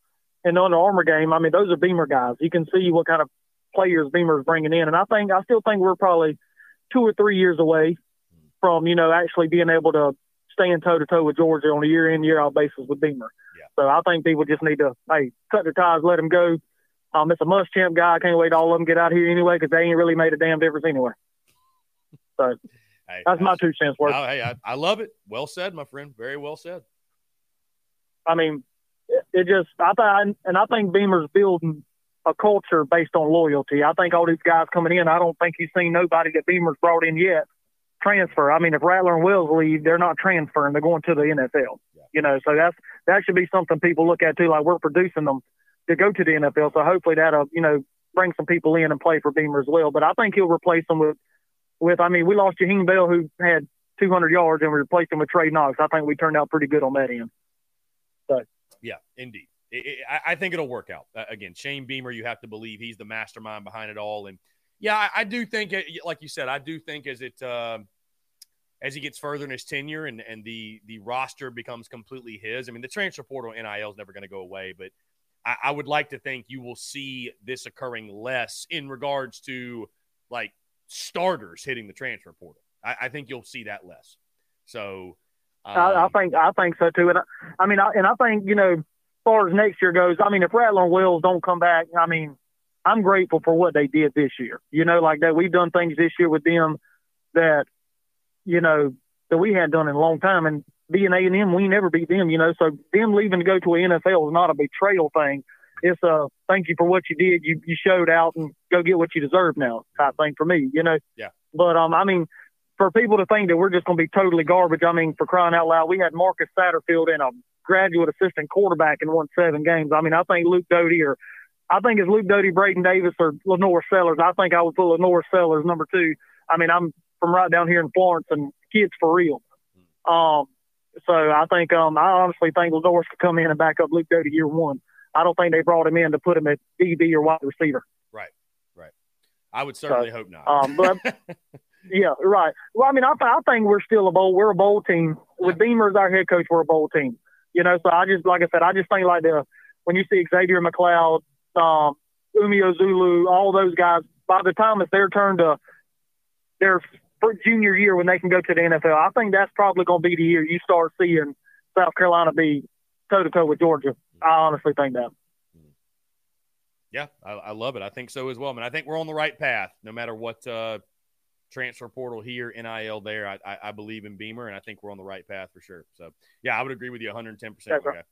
in the Under Armour game. I mean, those are Beamer guys. You can see what kind of players Beamer's bringing in, and I think I still think we're probably two or three years away from you know actually being able to stand toe to toe with Georgia on a year in year out basis with Beamer. Yeah. So I think people just need to hey cut their ties, let him go, um, it's a Muschamp guy. I can't wait all of them get out here anyway because they ain't really made a damn difference anywhere. So hey, that's my two cents worth. hey, I, I, love it. Well said, my friend. Very well said. I mean, it, it just I think and I think Beamer's building a culture based on loyalty. I think all these guys coming in, I don't think you've seen nobody that Beamer's brought in yet transfer. I mean, if Rattler and Wills leave, they're not transferring; they're going to the NFL. Yeah. You know, so that's that should be something people look at too. Like we're producing them to go to the NFL. So hopefully that'll, you know, bring some people in and play for Beamer as well. But I think he'll replace them with, with I mean, we lost Jaheim Bell who had 200 yards and we replaced him with Trey Knox. I think we turned out pretty good on that end. So. Yeah, indeed. It, it, I, think it'll work out. Uh, again, Shane Beamer, you have to believe he's the mastermind behind it all. And yeah, I, I do think, it, like you said, I do think as it, uh, as he gets further in his tenure and, and the the roster becomes completely his. I mean, the transfer portal NIL is never going to go away, but I, I would like to think you will see this occurring less in regards to like starters hitting the transfer portal. I, I think you'll see that less. So um, I, I, um, think I think so too. And I, I mean, I, and I think you know, as far as next year goes, I mean, if Rattler and Wills don't come back, I mean, I'm grateful for what they did this year. You know, like that we've done things this year with them that you know that we hadn't done in a long time, and being A and M, we never beat them, you know. So them leaving to go to an NFL is not a betrayal thing. It's a thank you for what you did. You you showed out and go get what you deserve now type thing for me, you know. Yeah. But um, I mean, for people to think that we're just going to be totally garbage, I mean, for crying out loud, we had Marcus Satterfield and a graduate assistant quarterback and won seven games. I mean, I think Luke Doty or I think it's Luke Doty, Braden Davis, or LaNorris Sellers. I think I would put LaNorris Sellers number two. I mean, I'm from right down here in Florence, and kids for real. Um, so I think um, I honestly think LaNorris could come in and back up Luke Doty year one. I don't think they brought him in to put him at DB or wide receiver. Right, right. I would certainly so, hope not. um, but yeah, right. Well, I mean, I, I think we're still a bowl. We're a bowl team. With Beamer as our head coach, we're a bowl team. You know, so I just like I said, I just think like the when you see Xzavier McLeod, um, Umeozulu, all those guys. By the time it's their turn to their for junior year when they can go to the NFL. I think that's probably going to be the year you start seeing South Carolina be toe to toe with Georgia. I honestly think that. Yeah, I, I, love it. I think so as well. I mean, I think we're on the right path, no matter what uh, transfer portal here, NIL there. I, I, I, believe in Beamer, and I think we're on the right path for sure. So, yeah, I would agree with you 110. percent right.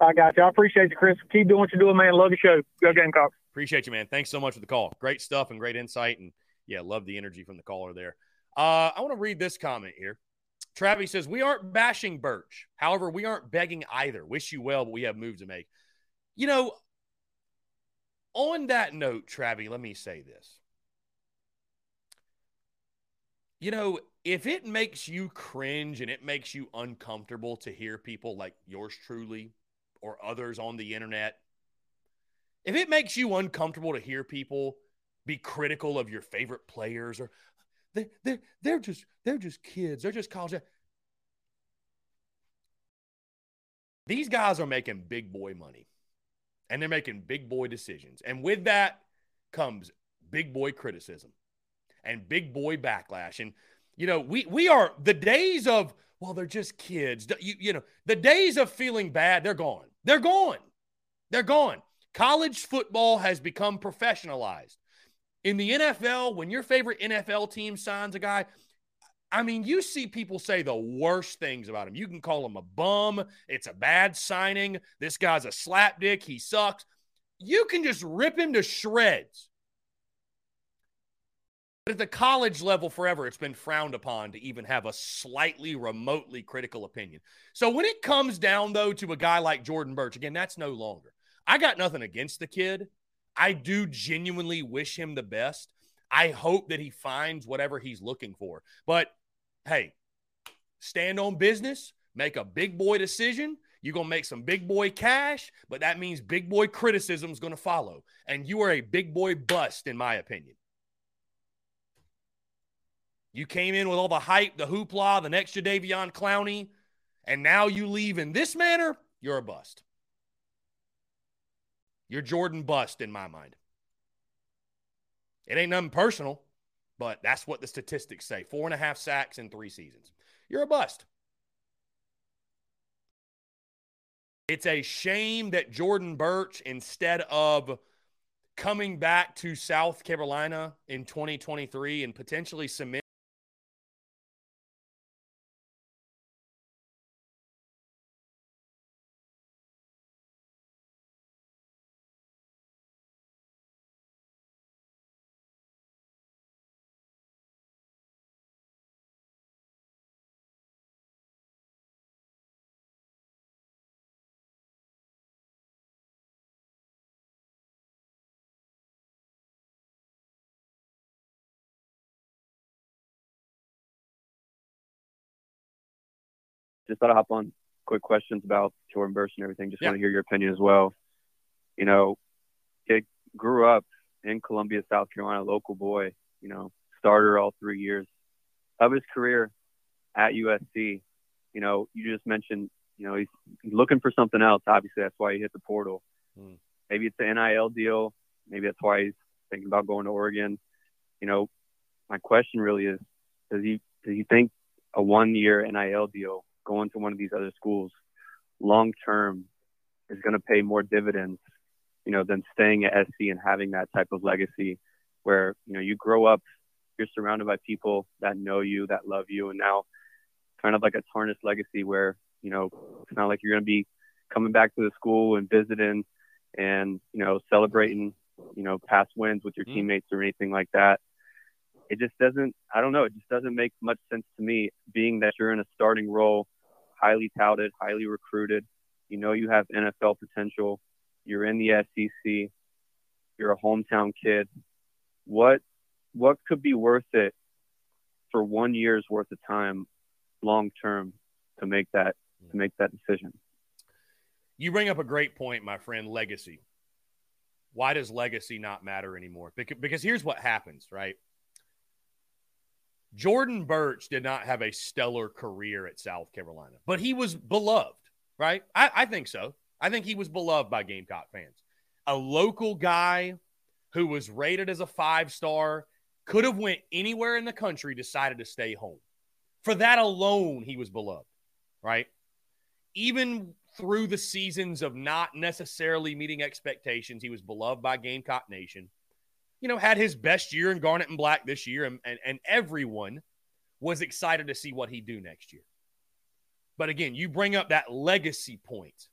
I got you. I appreciate you, Chris. Keep doing what you're doing, man. Love the show. Go Gamecocks. Appreciate you, man. Thanks so much for the call. Great stuff and great insight. And yeah, love the energy from the caller there. Uh, I want to read this comment here. Travis says, We aren't bashing Burch. However, we aren't begging either. Wish you well, but we have moves to make. You know, on that note, Travie, let me say this. You know, if it makes you cringe and it makes you uncomfortable to hear people like yours truly or others on the internet, if it makes you uncomfortable to hear people be critical of your favorite players or they, they, they're just they're just kids, they're just college. These guys are making big boy money and they're making big boy decisions. And with that comes big boy criticism and big boy backlash. And, you know, we, we are the days of, well, they're just kids. You, you know, the days of feeling bad, they're gone. They're gone. They're gone. College football has become professionalized. In the NFL, when your favorite NFL team signs a guy, I mean, you see people say the worst things about him. You can call him a bum. It's a bad signing. This guy's a slapdick. He sucks. You can just rip him to shreds. But at the college level, forever, it's been frowned upon to even have a slightly remotely critical opinion. So when it comes down, though, to a guy like Jordan Burch, again, that's no longer. I got nothing against the kid. I do genuinely wish him the best. I hope that he finds whatever he's looking for. But hey, stand on business, make a big boy decision. You're going to make some big boy cash, but that means big boy criticism is going to follow. And you are a big boy bust, in my opinion. You came in with all the hype, the hoopla, the next Jadeveon Clowney, and now you leave in this manner, you're a bust. You're Jordan bust in my mind. It ain't nothing personal. But that's what the statistics say four and a half sacks in three seasons. You're a bust. It's a shame that Jordan Burch, instead of coming back to South Carolina in 2023 and potentially cement just thought I'd hop on quick questions about Jordan Burch and everything. Just yeah. want to hear your opinion as well. You know, kid grew up in Columbia, South Carolina, local boy, you know, starter all three years of his career at USC. You know, you just mentioned, you know, he's, he's looking for something else. Obviously, that's why he hit the portal. Hmm. Maybe it's the NIL deal. Maybe that's why he's thinking about going to Oregon. You know, my question really is, does he does he think a one year NIL deal going to one of these other schools long term is going to pay more dividends, you know, than staying at SC and having that type of legacy where, you know, you grow up, you're surrounded by people that know you, that love you, and now kind of like a tarnished legacy where, you know, it's not like you're going to be coming back to the school and visiting and, you know, celebrating, you know, past wins with your mm-hmm. teammates or anything like that it just doesn't i don't know it just doesn't make much sense to me being that you're in a starting role highly touted, highly recruited. You know you have NFL potential. You're in the SEC. You're a hometown kid. What what could be worth it for one year's worth of time, long term, to make that to make that decision? You bring up a great point, my friend. Legacy. Why does legacy not matter anymore? Because, because here's what happens, right? Jordan Burch did not have a stellar career at South Carolina, but he was beloved, right? I, I, think so. I think he was beloved by Gamecock fans. A local guy who was rated as a five star, could have went anywhere in the country, decided to stay home. For that alone, he was beloved, right? Even through the seasons of not necessarily meeting expectations, he was beloved by Gamecock Nation you know, had his best year in Garnet and Black this year, and, and, and everyone was excited to see what he'd do next year. But again, you bring up that legacy point.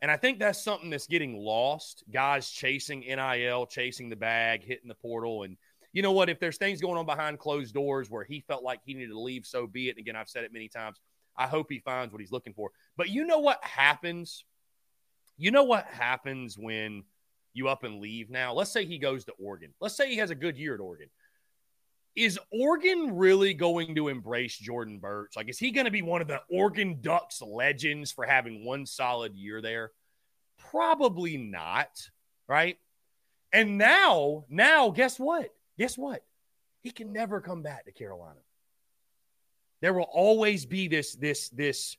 And I think that's something that's getting lost. Guys chasing NIL, chasing the bag, hitting the portal. And you know what? If there's things going on behind closed doors where he felt like he needed to leave, so be it. And again, I've said it many times. I hope he finds what he's looking for. But you know what happens? You know what happens when you up and leave now. Let's say he goes to Oregon. Let's say he has a good year at Oregon. Is Oregon really going to embrace Jordan Burch? Like, is he going to be one of the Oregon Ducks legends for having one solid year there? Probably not, right? And now, now, guess what? Guess what? He can never come back to Carolina. There will always be this, this, this,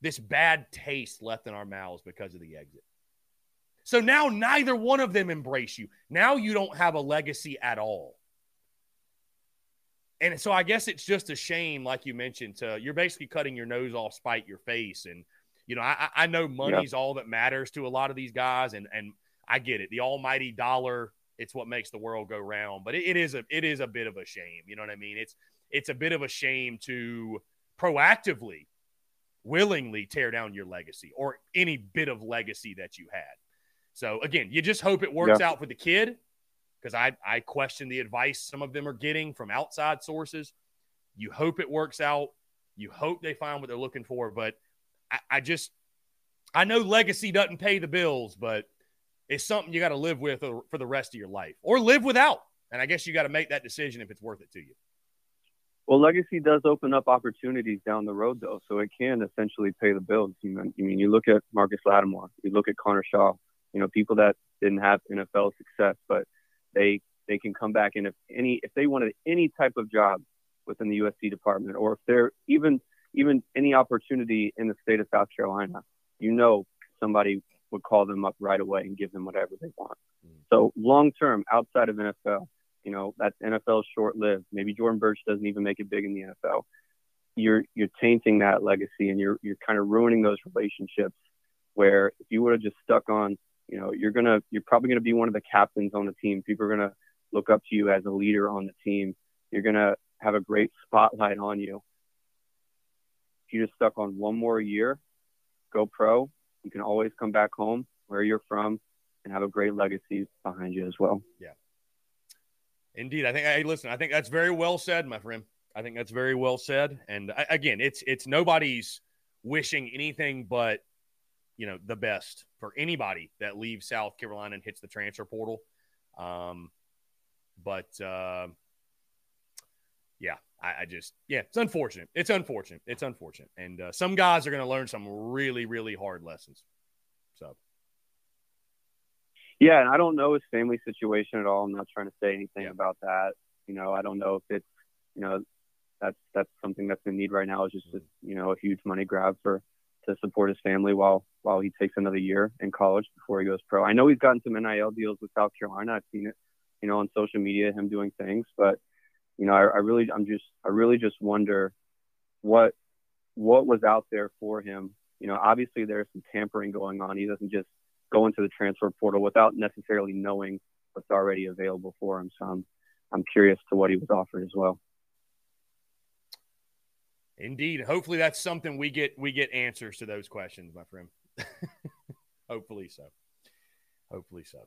this bad taste left in our mouths because of the exit. So now neither one of them embrace you. Now you don't have a legacy at all. And so I guess it's just a shame, like you mentioned, to you're basically cutting your nose off, spite your face. And, you know, I, I know money's all that matters to a lot of these guys, and and I get it. The almighty dollar, it's what makes the world go round. But it, it is a it is a bit of a shame. You know what I mean? It's it's a bit of a shame to proactively, willingly tear down your legacy or any bit of legacy that you had. So again, you just hope it works yeah. out for the kid because I, I question the advice some of them are getting from outside sources. You hope it works out. You hope they find what they're looking for. But I, I just, I know legacy doesn't pay the bills, but it's something you got to live with for the rest of your life or live without. And I guess you got to make that decision if it's worth it to you. Well, legacy does open up opportunities down the road, though, so it can essentially pay the bills. You mean, you mean you look at Marcus Lattimore, you look at Connor Shaw, you know, people that didn't have NFL success, but they they can come back and if any if they wanted any type of job within the USC department or if they're even even any opportunity in the state of South Carolina, you know somebody would call them up right away and give them whatever they want. Mm. So long term, outside of NFL, you know that NFL short lived. Maybe Jordan Burch doesn't even make it big in the NFL. You're you're tainting that legacy and you're you're kind of ruining those relationships. Where if you would have just stuck on you know, you're gonna you're probably gonna be one of the captains on the team. People are gonna look up to you as a leader on the team. You're gonna have a great spotlight on you. If you just stuck on one more year, go pro. You can always come back home where you're from and have a great legacy behind you as well. Yeah. Indeed. I think hey listen, I think that's very well said, my friend. I think that's very well said. And again, it's it's nobody's wishing anything but you know the best for anybody that leaves South Carolina and hits the transfer portal. Um, but uh, yeah, I, I, just yeah, it's unfortunate. It's unfortunate. It's unfortunate, and uh, some guys are going to learn some really really hard lessons. So. Yeah, and I don't know his family situation at all. I'm not trying to say anything yeah. about that. You know, I don't know if it's, you know, that's that's something that's in need right now. Is just a, you know a huge money grab for to support his family while while he takes another year in college before he goes pro. I know he's gotten some NIL deals with South Carolina. I've seen it, you know, on social media, him doing things. But you know, I, I really, I'm just, I really just wonder what what was out there for him. You know, obviously there's some tampering going on. He doesn't just go into the transfer portal without necessarily knowing what's already available for him. So I'm, I'm curious to what he was offered as well. Indeed. Hopefully that's something we get we get answers to those questions, my friend. Hopefully so. Hopefully so.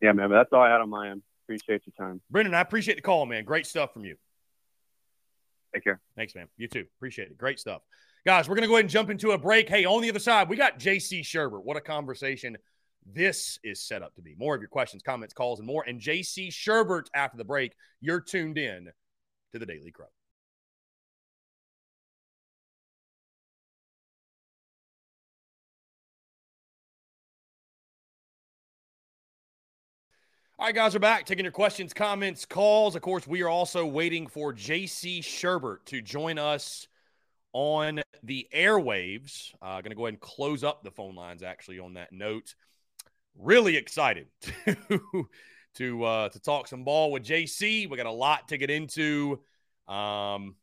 Yeah, man. that's all I had on my end. Appreciate your time. Brendan, I appreciate the call, man. Great stuff from you. Take care. Thanks, man. You too. Appreciate it. Great stuff. Guys, we're going to go ahead and jump into a break. Hey, on the other side, we got JC Shurburtt. What a conversation this is set up to be. More of your questions, comments, calls, and more. And JC Shurburtt after the break. You're tuned in to the Daily Crow. All right, guys, we're back taking your questions, comments, calls. Of course, we are also waiting for JC Shurburtt to join us on the airwaves. Uh, Going to go ahead and close up the phone lines. Actually, on that note, really excited to to uh, to talk some ball with JC. We got a lot to get into, um,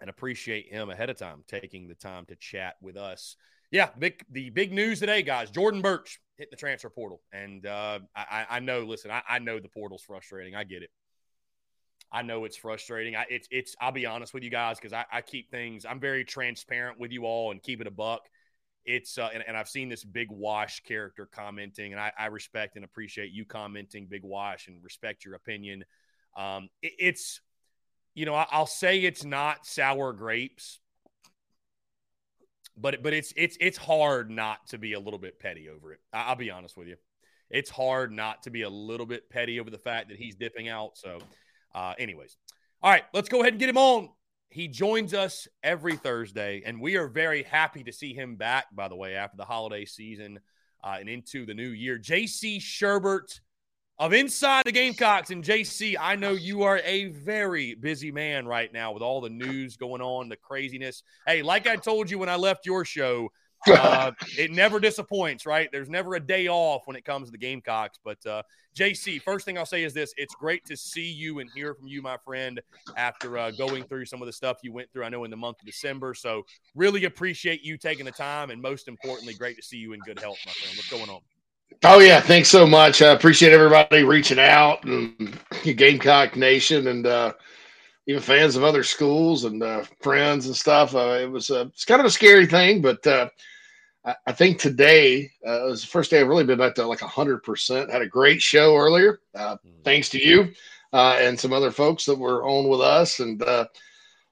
and appreciate him ahead of time taking the time to chat with us. Yeah, big, the big news today, guys. Jordan Burch hit the transfer portal. And uh, I, I, know, listen, I, I, know the portal's frustrating. I get it. I know it's frustrating. I, it's, it's, I'll be honest with you guys because I, I, keep things, I'm very transparent with you all and keep it a buck. It's, uh, and, and I've seen this Big Wash character commenting, and I, I respect and appreciate you commenting, Big Wash, and respect your opinion. Um, it, it's, you know, I, I'll say it's not sour grapes but but it's it's it's hard not to be a little bit petty over it. I'll be honest with you. it's hard not to be a little bit petty over the fact that he's dipping out. So, uh, anyways, all right, let's go ahead and get him on. He joins us every Thursday, and we are very happy to see him back, by the way, after the holiday season uh, and into the new year. JC Shurburtt of Inside the Gamecocks. And JC, I know you are a very busy man right now with all the news going on, the craziness. Hey, like I told you when I left your show, uh, it never disappoints, right? There's never a day off when it comes to the Gamecocks. But uh, JC, first thing I'll say is this: it's great to see you and hear from you, my friend, after uh, going through some of the stuff you went through. I know in the month of December, so really appreciate you taking the time, and most importantly, great to see you in good health, my friend. What's going on? Oh yeah, thanks so much. I appreciate everybody reaching out and Gamecock Nation and uh, even fans of other schools and uh, friends and stuff. Uh, it was it's kind of a scary thing, but uh, I, think today uh, was the first day I've really been back to like hundred percent. Had a great show earlier, uh, mm. thanks to you uh, and some other folks that were on with us, and uh,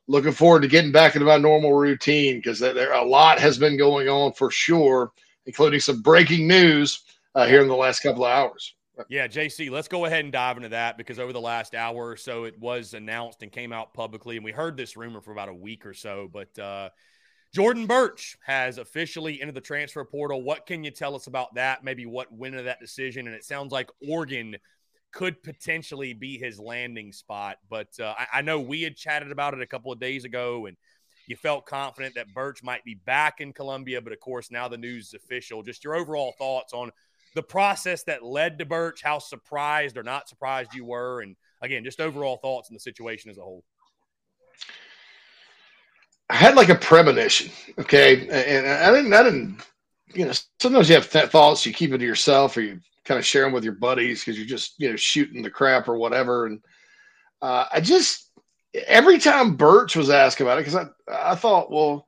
looking forward to getting back into my normal routine because there a lot has been going on for sure, including some breaking news uh, here in the last couple of hours. Yeah, JC, let's go ahead and dive into that because over the last hour or so, it was announced and came out publicly, and we heard this rumor for about a week or so, but uh, Jordan Burch has officially entered the transfer portal. What can you tell us about that? Maybe what went into that decision? And it sounds like Oregon could potentially be his landing spot. But uh, I, I, know we had chatted about it a couple of days ago, and you felt confident that Burch might be back in Columbia. But of course, now the news is official. Just your overall thoughts on the process that led to Burch, how surprised or not surprised you were, and again, just overall thoughts on the situation as a whole. I had like a premonition, okay, and I didn't, I didn't, you know, sometimes you have th- thoughts you keep it to yourself or you kind of share them with your buddies because you're just, you know, shooting the crap or whatever. And uh, I just every time Burch was asked about it because I, I thought, well,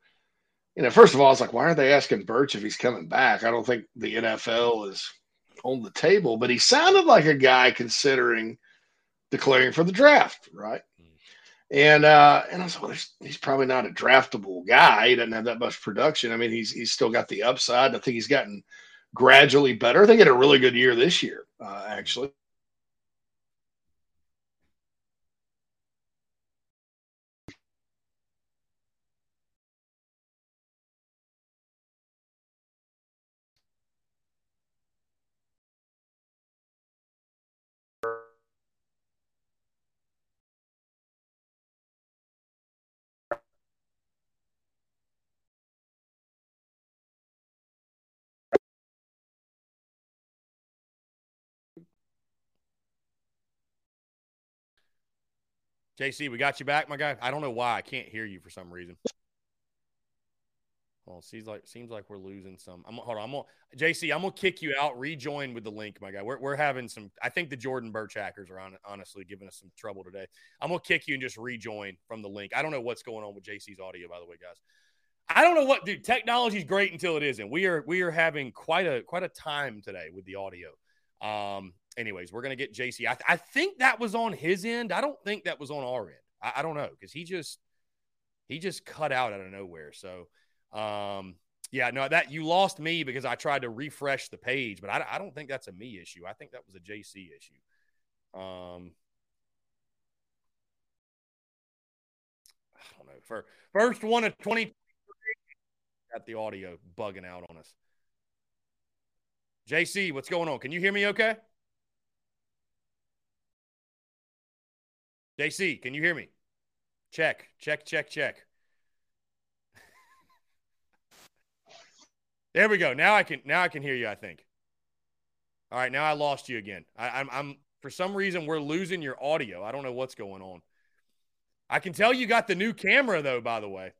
you know, first of all, it's like, why are they asking Burch if he's coming back? I don't think the NFL is on the table, but he sounded like a guy considering declaring for the draft, right? And uh, and I like, well, he's probably not a draftable guy. He doesn't have that much production. I mean, he's he's still got the upside. I think he's gotten gradually better. I think he had a really good year this year, uh, actually. JC, we got you back, my guy. I don't know why I can't hear you for some reason. Well, seems like seems like we're losing some. I'm hold on. I'm gonna JC. I'm gonna kick you out. Rejoin with the link, my guy. We're we're having some. I think the Jordan Burch hackers are on, honestly giving us some trouble today. I'm gonna kick you and just rejoin from the link. I don't know what's going on with JC's audio, by the way, guys. I don't know what, dude. Technology's great until it isn't. We are we are having quite a quite a time today with the audio. Um, anyways, we're gonna get JC. I, th- I think that was on his end. I don't think that was on our end. I, I don't know because he just he just cut out out of nowhere. So um, yeah, no, that you lost me because I tried to refresh the page, but I, I don't think that's a me issue. I think that was a JC issue. Um, I don't know. For first one of 20, got the audio bugging out on us. JC, what's going on? Can you hear me okay? JC, can you hear me? Check, check, check, check. there we go. Now I can now I can hear you, I think. All right, now I lost you again. I, I'm I'm for some reason we're losing your audio. I don't know what's going on. I can tell you got the new camera though, by the way.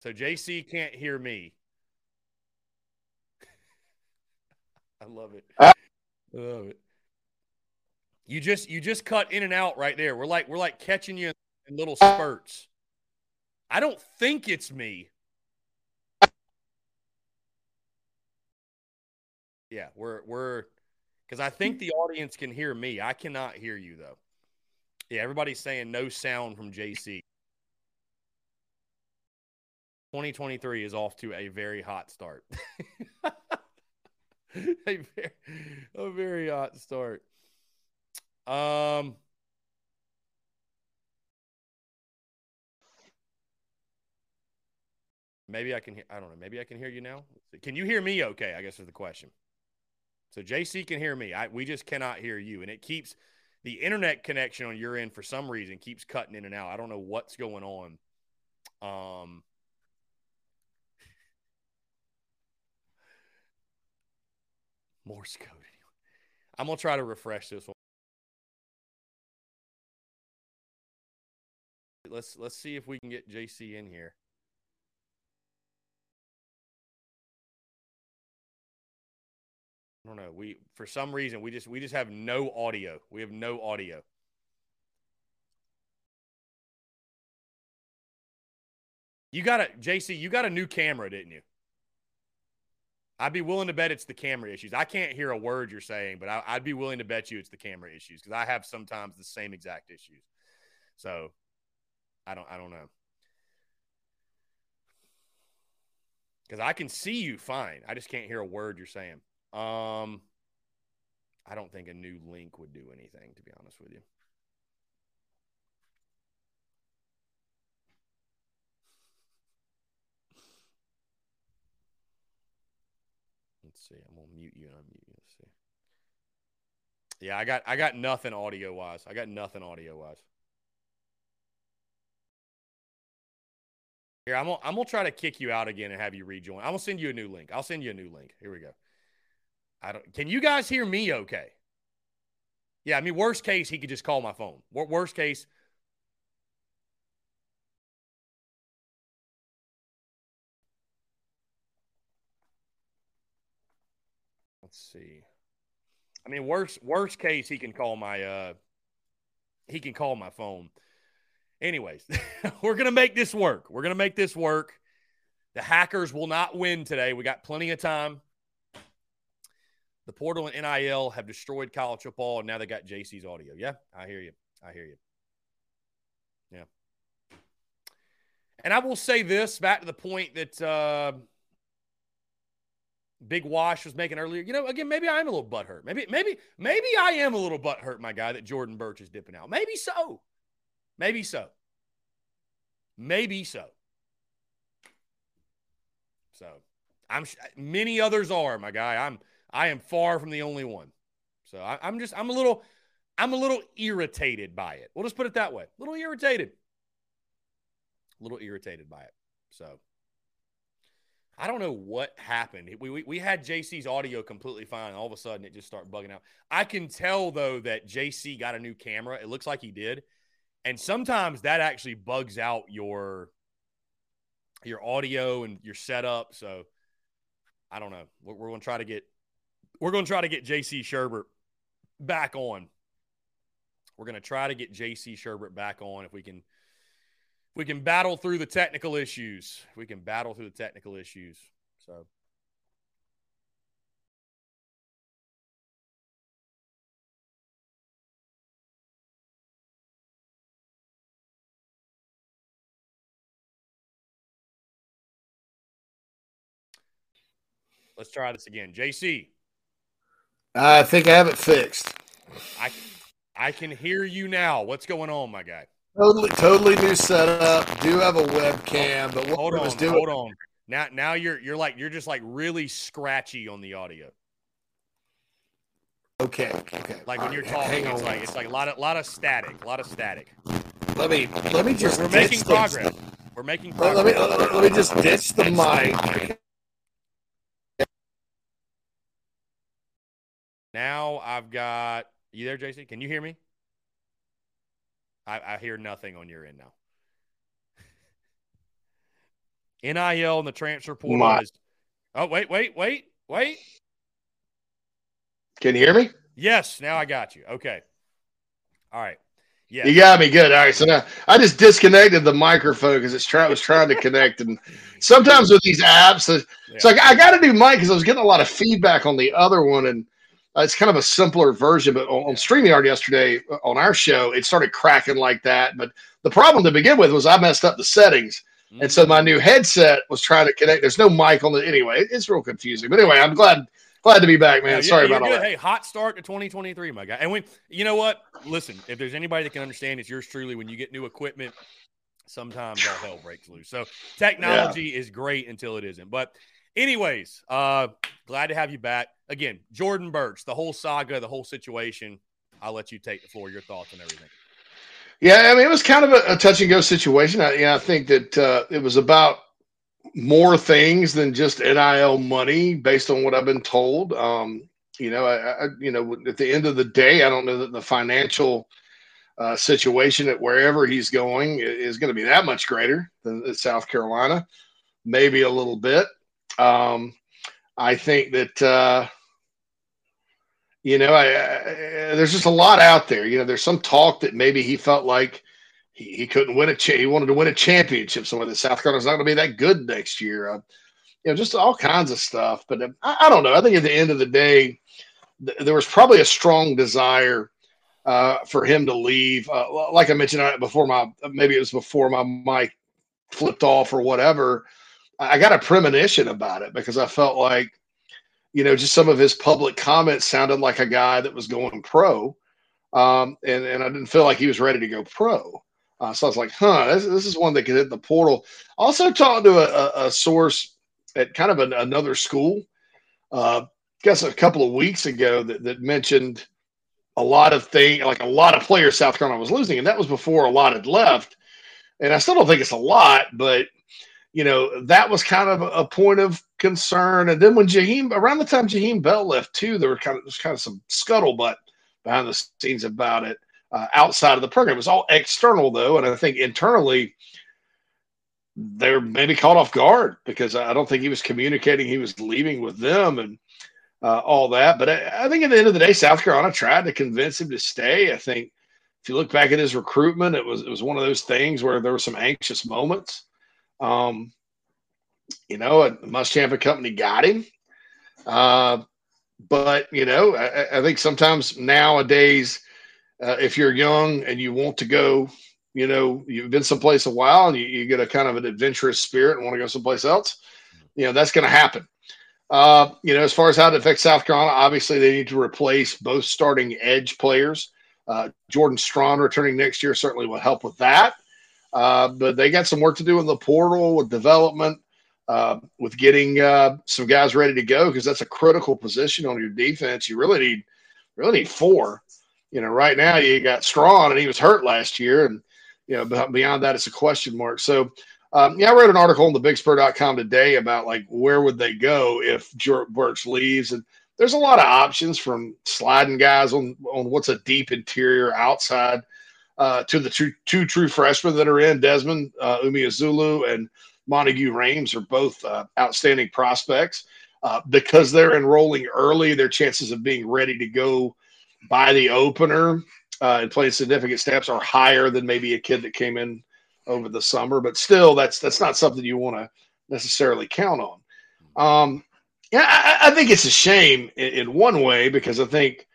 So JC can't hear me. I love it. I love it. You just you just cut in and out right there. We're like we're like catching you in little spurts. I don't think it's me. Yeah, we're we're because I think the audience can hear me. I cannot hear you though. Yeah, everybody's saying no sound from JC. 2023 is off to a very hot start. a very, a very hot start. Um, maybe I can hear. I don't know. Maybe I can hear you now. Can you hear me? Okay, I guess is the question. So JC can hear me. I we just cannot hear you, and it keeps the internet connection on your end for some reason keeps cutting in and out. I don't know what's going on. Um. Morse code. I'm gonna try to refresh this one. Let's let's see if we can get JC in here. I don't know. We for some reason we just we just have no audio. We have no audio. You got a JC, you got a new camera, didn't you? I'd be willing to bet it's the camera issues. I can't hear a word you're saying, but I, would be willing to bet you it's the camera issues because I have sometimes the same exact issues. So I don't I don't know. Because I can see you fine. I just can't hear a word you're saying. Um I don't think a new link would do anything, to be honest with you. Let's see. I'm gonna mute you and unmute you. Let's see. Yeah, I got I got nothing audio wise. I got nothing audio wise. Here, I'm gonna, I'm gonna try to kick you out again and have you rejoin. I'm gonna send you a new link. I'll send you a new link. Here we go. I don't. Can you guys hear me? Okay. Yeah, I mean, worst case, he could just call my phone. Worst case. Let's see. I mean, worst worst case, he can call my uh, he can call my phone. Anyways, we're going to make this work. We're going to make this work. The Hackers will not win today. We got plenty of time. The portal and NIL have destroyed college football, and now they got JC's audio. Yeah, I hear you. I hear you. Yeah. And I will say this back to the point that uh, Big Wash was making earlier. You know, again, maybe I'm a little butthurt. Maybe, maybe, maybe I am a little butthurt, my guy, that Jordan Burch is dipping out. Maybe so. Maybe so. Maybe so. So I'm many others are my guy. I'm I am far from the only one. So I, I'm just I'm a little I'm a little irritated by it. We'll just put it that way. A little irritated. A little irritated by it. So I don't know what happened. We, we, we had JC's audio completely fine. All of a sudden, it just started bugging out. I can tell, though, that JC got a new camera. It looks like he did. And sometimes that actually bugs out your your audio and your setup. So I don't know. We're, we're going to try to get we're going to try to get JC Shurburtt back on. We're going to try to get JC Shurburtt back on if we can if we can battle through the technical issues. If we can battle through the technical issues. So Let's try this again. JC. I think I have it fixed. I I can hear you now. What's going on, my guy? Totally, totally new setup. Do have a webcam, but what hold I on, was doing, hold on. Now, now you're you're like you're just like really scratchy on the audio. Okay, okay. Like when you're talking, it's like it's like a lot of lot of static, a lot of static. Let me let me just. We're making progress. We're making progress. Let me, let me just ditch the mic. Now I've got you there, JC. Can you hear me? I, I hear nothing on your end now. NIL and the transfer portal My. is. Oh wait, wait, wait, wait. Can you hear me? Yes. Now I got you. Okay. All right. Yeah. You got me good. All right. So now I just disconnected the microphone because it's trying was trying to connect. And sometimes with these apps, it's yeah. like I got to do mic because I was getting a lot of feedback on the other one. And uh, it's kind of a simpler version, but on, on StreamYard yesterday uh, on our show, it started cracking like that. But the problem to begin with was I messed up the settings. And so my new headset was trying to connect. There's no mic on it anyway. It's real confusing. But anyway, I'm glad Glad to be back, man. Yeah, Sorry about all that. Hey, hot start to 2023, my guy. And when you know what, listen, if there's anybody that can understand, it's yours truly. When you get new equipment, sometimes all hell breaks loose. So technology is great until it isn't. But anyways, uh, glad to have you back again, Jordan Burch. The whole saga, the whole situation. I'll let you take the floor. Your thoughts on everything. Yeah, I mean, it was kind of a, a touch and go situation. I, yeah, I think that uh, it was about more things than just NIL money, based on what I've been told. Um, you know, I, I, you know, at the end of the day, I don't know that the financial uh, situation at wherever he's going is going to be that much greater than South Carolina, maybe a little bit. Um, I think that uh, you know, I, I, there's just a lot out there. You know, there's some talk that maybe he felt like he, he couldn't win a cha- he wanted to win a championship somewhere that South Carolina's not going to be that good next year. Uh, you know, just all kinds of stuff. But uh, I, I, don't know. I think at the end of the day, th- there was probably a strong desire uh, for him to leave. Uh, like I mentioned uh, before, my maybe it was before my mic flipped off or whatever. I got a premonition about it because I felt like you know, just some of his public comments sounded like a guy that was going pro. Um, and, and I didn't feel like he was ready to go pro. Uh, so I was like, huh, this, this, is one that could hit the portal. Also talked to a, a, source at kind of an, another school, uh, I guess a couple of weeks ago that, that mentioned a lot of things, like a lot of players South Carolina was losing. And that was before a lot had left. And I still don't think it's a lot, but you know, that was kind of a point of concern. And then when Jaheim, around the time Jaheim Bell left too, there were kind of there's kind of some scuttlebutt behind the scenes about it uh, outside of the program. It was all external though, and I think internally they're maybe caught off guard because I don't think he was communicating he was leaving with them and uh, all that. But I, I think at the end of the day, South Carolina tried to convince him to stay. I think if you look back at his recruitment, it was it was one of those things where there were some anxious moments. Um, you know, Muschamp and company got him. Uh, but you know, I, I, think sometimes nowadays, uh, if you're young and you want to go, you know, you've been someplace a while and you, you get a kind of an adventurous spirit and want to go someplace else, you know, that's going to happen. Uh, you know, as far as how to affects South Carolina, obviously they need to replace both starting edge players. Uh, Jordan Strachan returning next year certainly will help with that. Uh, but they got some work to do in the portal with development, uh, with getting uh, some guys ready to go because that's a critical position on your defense. You really need really need four. You know, right now you got Strachan and he was hurt last year, and you know beyond that it's a question mark. So. Um, yeah, I wrote an article on the thebigspur.com today about like where would they go if Burch leaves, and there's a lot of options from sliding guys on on what's a deep interior outside uh, to the two, two true freshmen that are in Desmond uh, Umeozulu and Monteque Rhames are both uh, outstanding prospects. Uh, because they're enrolling early, their chances of being ready to go by the opener uh, and playing significant snaps are higher than maybe a kid that came in over the summer. But still, that's that's not something you want to necessarily count on. Um, yeah, I, I, think it's a shame in, in one way because I think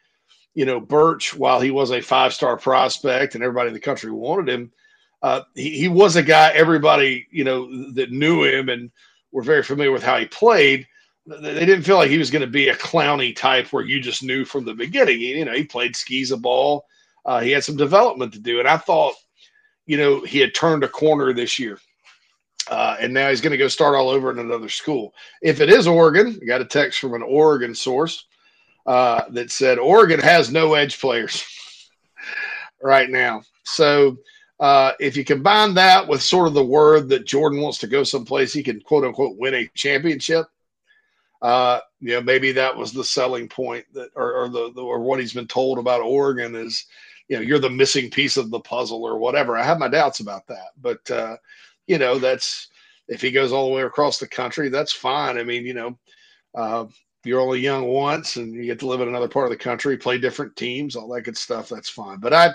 you know, Burch, while he was a five star prospect and everybody in the country wanted him, uh, he, he was a guy everybody, you know, that knew him and were very familiar with how he played. They didn't feel like he was going to be a Clowney type where you just knew from the beginning. He, you know, he played skis a ball. Uh, he had some development to do. And I thought, you know, he had turned a corner this year. Uh, and now he's going to go start all over in another school. If it is Oregon, I got a text from an Oregon source uh, that said Oregon has no edge players right now. So uh, if you combine that with sort of the word that Jordan wants to go someplace he can quote unquote win a championship, uh, you know, maybe that was the selling point that, or, or the, the, or what he's been told about Oregon is, you know, you're the missing piece of the puzzle or whatever. I have my doubts about that, but uh, you know, that's if he goes all the way across the country, that's fine. I mean, you know, uh, you're only young once and you get to live in another part of the country, play different teams, all that good stuff. That's fine. But I,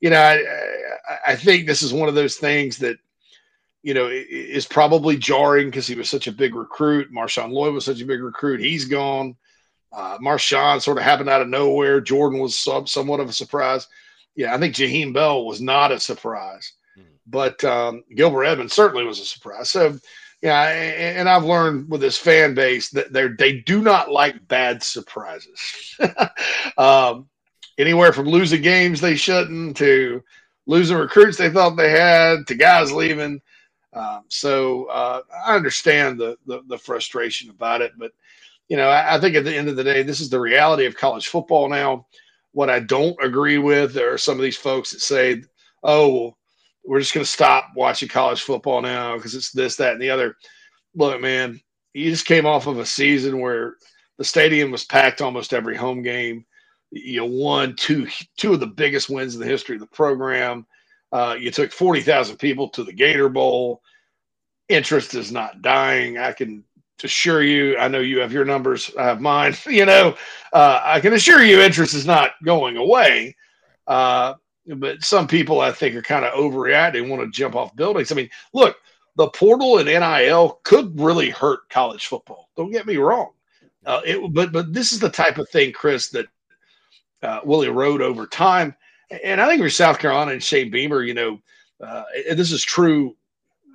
you know, I, I think this is one of those things that, you know, is probably jarring because he was such a big recruit. Marshawn Lloyd was such a big recruit. He's gone. Uh, Marshawn sort of happened out of nowhere. Jordan was some, somewhat of a surprise. Yeah, I think Jaheim Bell was not a surprise, mm-hmm. but um, Gilbert Edmonds certainly was a surprise. So, Yeah, and I've learned with this fan base that they they do not like bad surprises. um, anywhere from losing games they shouldn't to losing recruits they thought they had to guys leaving. Um, so uh, I understand the, the, the frustration about it, but you know I, I think at the end of the day, this is the reality of college football now. What I don't agree with are some of these folks that say, "Oh, we're just going to stop watching college football now because it's this, that, and the other." Look, man, you just came off of a season where the stadium was packed almost every home game. You won two two of the biggest wins in the history of the program. Uh, you took forty thousand people to the Gator Bowl. Interest is not dying. I can assure you. I know you have your numbers. I have mine. You know, uh, I can assure you, interest is not going away. Uh, but some people, I think, are kind of overreacting, want to jump off buildings. I mean, look, the portal and NIL could really hurt college football. Don't get me wrong. Uh, it, but but this is the type of thing, Chris, that uh, will erode over time. And I think for South Carolina and Shane Beamer, you know, uh, this is true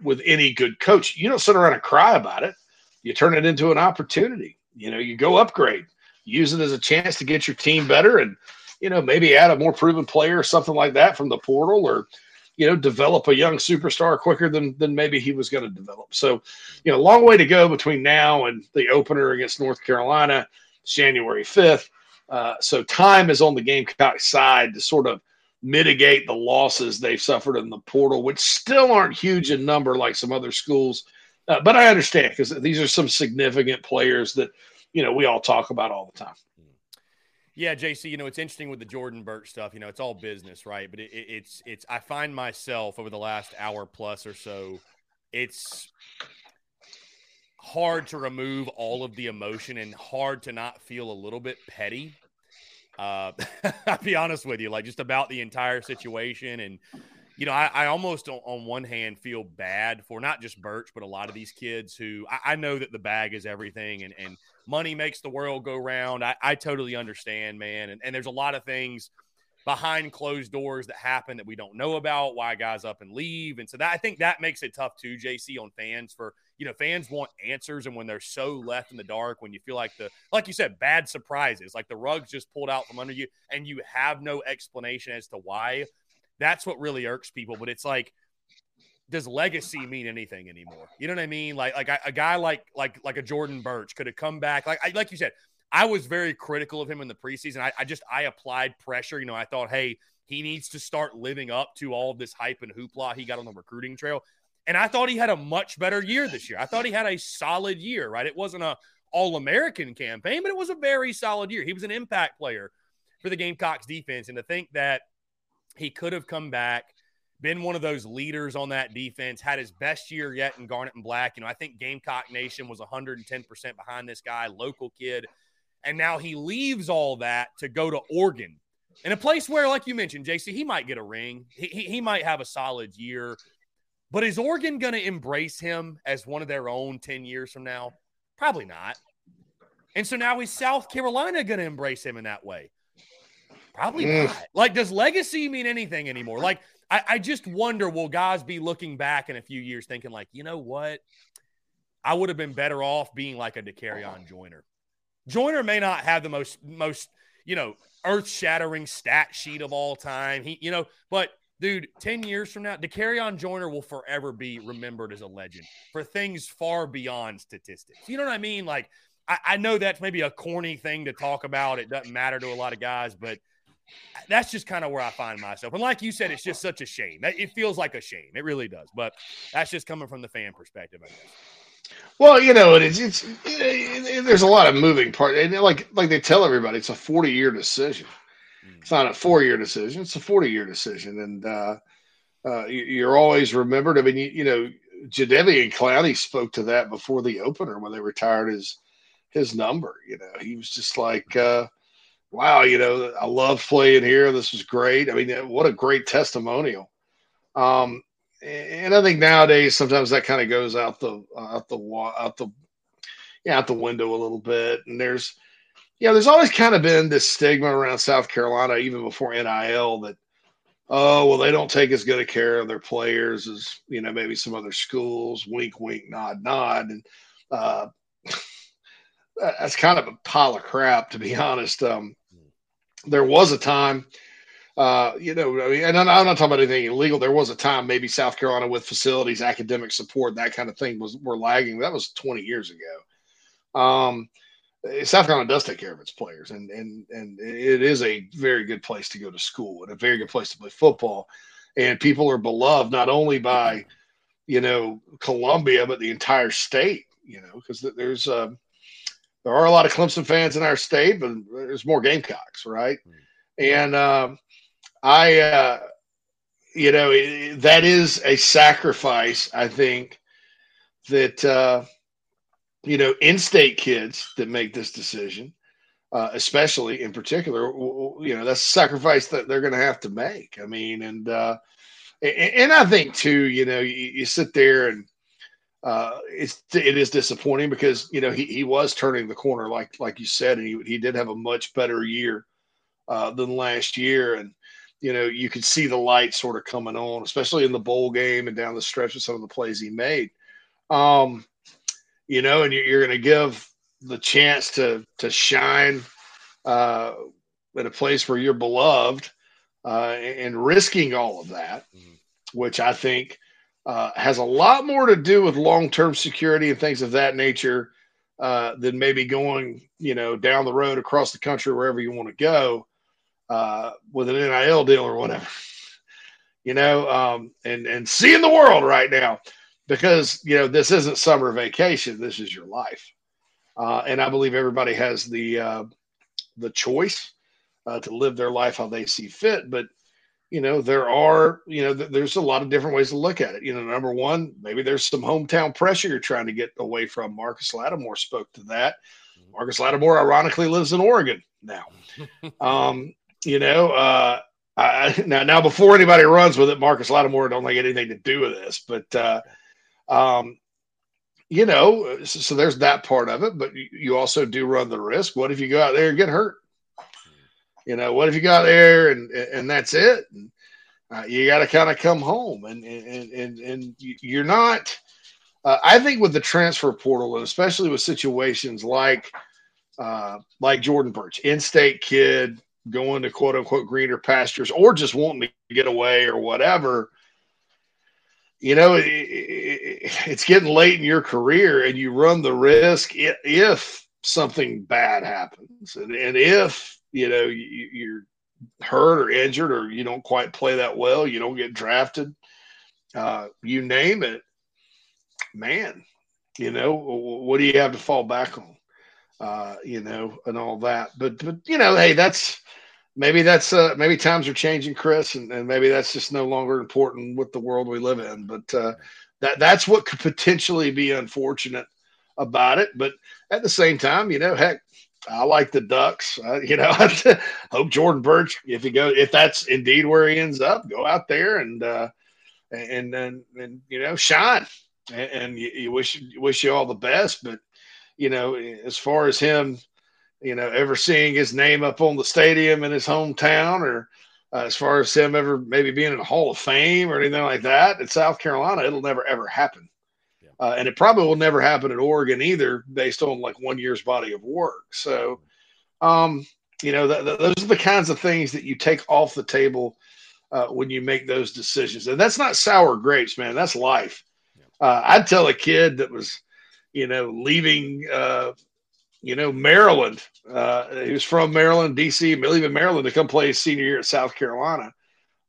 with any good coach. You don't sit around and cry about it. You turn it into an opportunity. You know, you go upgrade, use it as a chance to get your team better, and you know maybe add a more proven player or something like that from the portal, or you know develop a young superstar quicker than than maybe he was going to develop. So, you know, long way to go between now and the opener against North Carolina, January fifth. Uh, so time is on the Gamecock side to sort of mitigate the losses they've suffered in the portal, which still aren't huge in number like some other schools. Uh, but I understand because these are some significant players that you know we all talk about all the time. Yeah, JC, you know it's interesting with the Jordan Burch stuff. You know it's all business, right? But it, it, it's it's I find myself over the last hour plus or so, it's hard to remove all of the emotion and hard to not feel a little bit petty. Uh, I'll be honest with you, like just about the entire situation. And, you know, I, I almost on, on, one hand feel bad for not just Burch, but a lot of these kids who I, I know that the bag is everything and, and money makes the world go round. I, I totally understand, man. And, and there's a lot of things behind closed doors that happen that we don't know about, why guys up and leave. And so that I think that makes it tough too, JC, on fans for you know, fans want answers, and when they're so left in the dark, when you feel like the, like you said, bad surprises, like the rug's just pulled out from under you, and you have no explanation as to why, that's what really irks people. But it's like, does legacy mean anything anymore? You know what I mean? Like, like a guy like like like a Jordan Burch could have come back. Like, I, like you said, I was very critical of him in the preseason. I, I just I applied pressure. You know, I thought, hey, he needs to start living up to all of this hype and hoopla he got on the recruiting trail. And I thought he had a much better year this year. I thought he had a solid year, right? It wasn't a all American campaign, but it was a very solid year. He was an impact player for the Gamecocks defense. And to think that he could have come back, been one of those leaders on that defense, had his best year yet in Garnet and Black. You know, I think Gamecock Nation was 110% behind this guy, local kid. And now he leaves all that to go to Oregon in a place where, like you mentioned, JC, he might get a ring. He, he, he might have a solid year. But is Oregon going to embrace him as one of their own 10 years from now? Probably not. And so now is South Carolina going to embrace him in that way? Probably mm. not. Like, does legacy mean anything anymore? Like, I, I, just wonder will guys be looking back in a few years thinking, like, you know what? I would have been better off being like a Dakereon oh. Joyner. Joyner may not have the most, most, you know, earth shattering stat sheet of all time. He, you know, but dude, 10 years from now, Dakereon Joyner will forever be remembered as a legend for things far beyond statistics. You know what I mean? Like, I, I, know that's maybe a corny thing to talk about. It doesn't matter to a lot of guys, but that's just kind of where I find myself. And like you said, it's just such a shame. It feels like a shame. It really does. But that's just coming from the fan perspective, I guess. Well, you know, it's it's it, there's a lot of moving parts, and like like they tell everybody, it's a 40 year decision. It's not a four year decision; it's a forty year decision, and uh, uh, you're always remembered. I mean, you, you know, and Clowney spoke to that before the opener when they retired his his number. You know, he was just like, uh, "Wow, you know, I love playing here. This was great. I mean, what a great testimonial." Um, and I think nowadays sometimes that kind of goes out the out the out the yeah out the window a little bit. And there's yeah, there's always kind of been this stigma around South Carolina, even before NIL, that oh well they don't take as good a care of their players as you know maybe some other schools wink wink nod nod and uh, that's kind of a pile of crap to be honest um, there was a time uh, you know I mean, and I'm not talking about anything illegal there was a time maybe south carolina with facilities academic support that kind of thing was were lagging that was 20 years ago um, South Carolina does take care of its players, and and and it is a very good place to go to school and a very good place to play football. And people are beloved not only by, you know, Columbia but the entire state. You know, because there's uh, there are a lot of Clemson fans in our state, but there's more Gamecocks, right? And um, I, uh, you know, that is a sacrifice. I think that. Uh, you know, in-state kids that make this decision, uh, especially in particular, you know, that's a sacrifice that they're going to have to make. I mean, and uh, and I think too, you know, you, you sit there and uh, it's it is disappointing because you know he, he was turning the corner like like you said, and he he did have a much better year uh, than last year, and you know you could see the light sort of coming on, especially in the bowl game and down the stretch of some of the plays he made. Um, you know, and you're, going to give the chance to to shine uh, at a place where you're beloved, uh, and risking all of that, mm-hmm. which I think uh, has a lot more to do with long term security and things of that nature uh, than maybe going, you know, down the road across the country wherever you want to go uh, with an NIL deal or whatever. You know, um, and and seeing the world right now because you know this isn't summer vacation this is your life uh, and i believe everybody has the uh, the choice to live their life how they see fit but you know there are you know th- there's a lot of different ways to look at it you know number one maybe there's some hometown pressure you're trying to get away from marcus lattimore spoke to that marcus lattimore ironically lives in oregon now um, you know uh, I, now, now before anybody runs with it, Marcus Lattimore don't like anything to do with this, but uh, um, you know, so, so, there's that part of it, but you, also do run the risk. What if you go out there and get hurt? You know, what if you got there and and that's it? And, uh, you got to kind of come home, and and and and you're not. Uh, I think with the transfer portal, and especially with situations like uh, like Jordan Burch, in-state kid going to quote unquote greener pastures, or just wanting to get away or whatever you know, it, it, it's getting late in your career and you run the risk if something bad happens. And, and if, you know, you, you're hurt or injured or you don't quite play that well, you don't get drafted, uh, you name it, man, you know, what do you have to fall back on? Uh, you know, and all that. But, but, you know, hey, that's, maybe that's uh, maybe times are changing, Chris, and, and, maybe that's just no longer important with the world we live in. But uh, that that's what could potentially be unfortunate about it. But at the same time, you know, heck, I like the Ducks. Uh, you know, hope Jordan Burch, if he goes, if that's indeed where he ends up, go out there and uh, and and and you know shine. And, and you, you wish wish you all the best. But you know, as far as him you know, ever seeing his name up on the stadium in his hometown, or uh, as far as him ever maybe being in a Hall of Fame or anything like that in South Carolina, it'll never ever happen. Uh, and it probably will never happen at Oregon either, based on like one year's body of work. So, um, you know, th- th- those are the kinds of things that you take off the table uh, when you make those decisions. And that's not sour grapes, man. That's life. Uh, I'd tell a kid that was, you know, leaving uh, you know, Maryland. Uh, he was from Maryland, D.C., leaving Maryland to come play his senior year at South Carolina.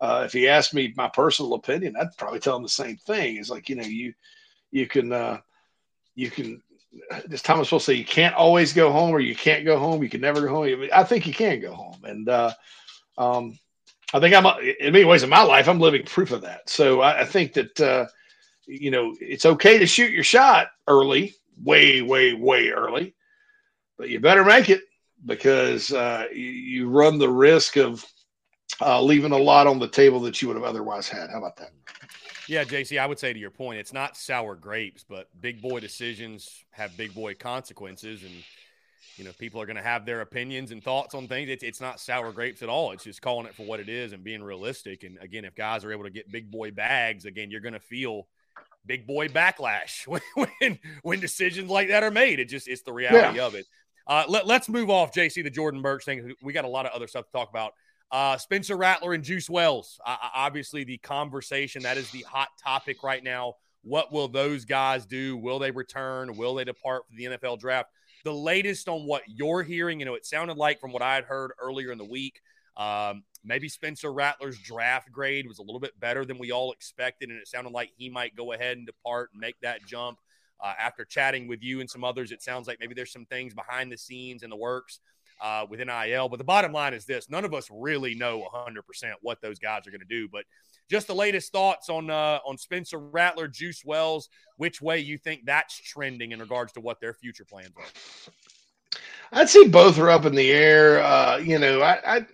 Uh, if he asked me my personal opinion, I'd probably tell him the same thing. It's like you know, you you can uh, you can. As Thomas will say, you can't always go home, or you can't go home. You can never go home. I think you can go home, and uh, um, I think I'm in many ways in my life I'm living proof of that. So I, I think that uh, you know it's okay to shoot your shot early, way, way, way early but you better make it because uh, you, you, run the risk of uh, leaving a lot on the table that you would have otherwise had. How about that? Yeah, JC, I would say to your point, it's not sour grapes, but big boy decisions have big boy consequences. And you know, people are going to have their opinions and thoughts on things. It's, it's not sour grapes at all. It's just calling it for what it is and being realistic. And again, if guys are able to get big boy bags, again, you're going to feel big boy backlash when, when, when decisions like that are made. It just, it's the reality yeah. of it. Uh, let, let's move off, JC, the Jordan Burch thing. We got a lot of other stuff to talk about. Uh, Spencer Rattler and Juice Wells. Uh, obviously, the conversation that is the hot topic right now. What will those guys do? Will they return? Will they depart for the NFL draft? The latest on what you're hearing, you know, it sounded like from what I had heard earlier in the week, um, maybe Spencer Rattler's draft grade was a little bit better than we all expected, and it sounded like he might go ahead and depart and make that jump. Uh, after chatting with you and some others, it sounds like maybe there's some things behind the scenes in the works uh, with NIL. But the bottom line is this: none of us really know 100% what those guys are going to do. But just the latest thoughts on uh, on Spencer Rattler, Juice Wells, which way you think that's trending in regards to what their future plans are. I'd say both are up in the air. Uh, you know, I, I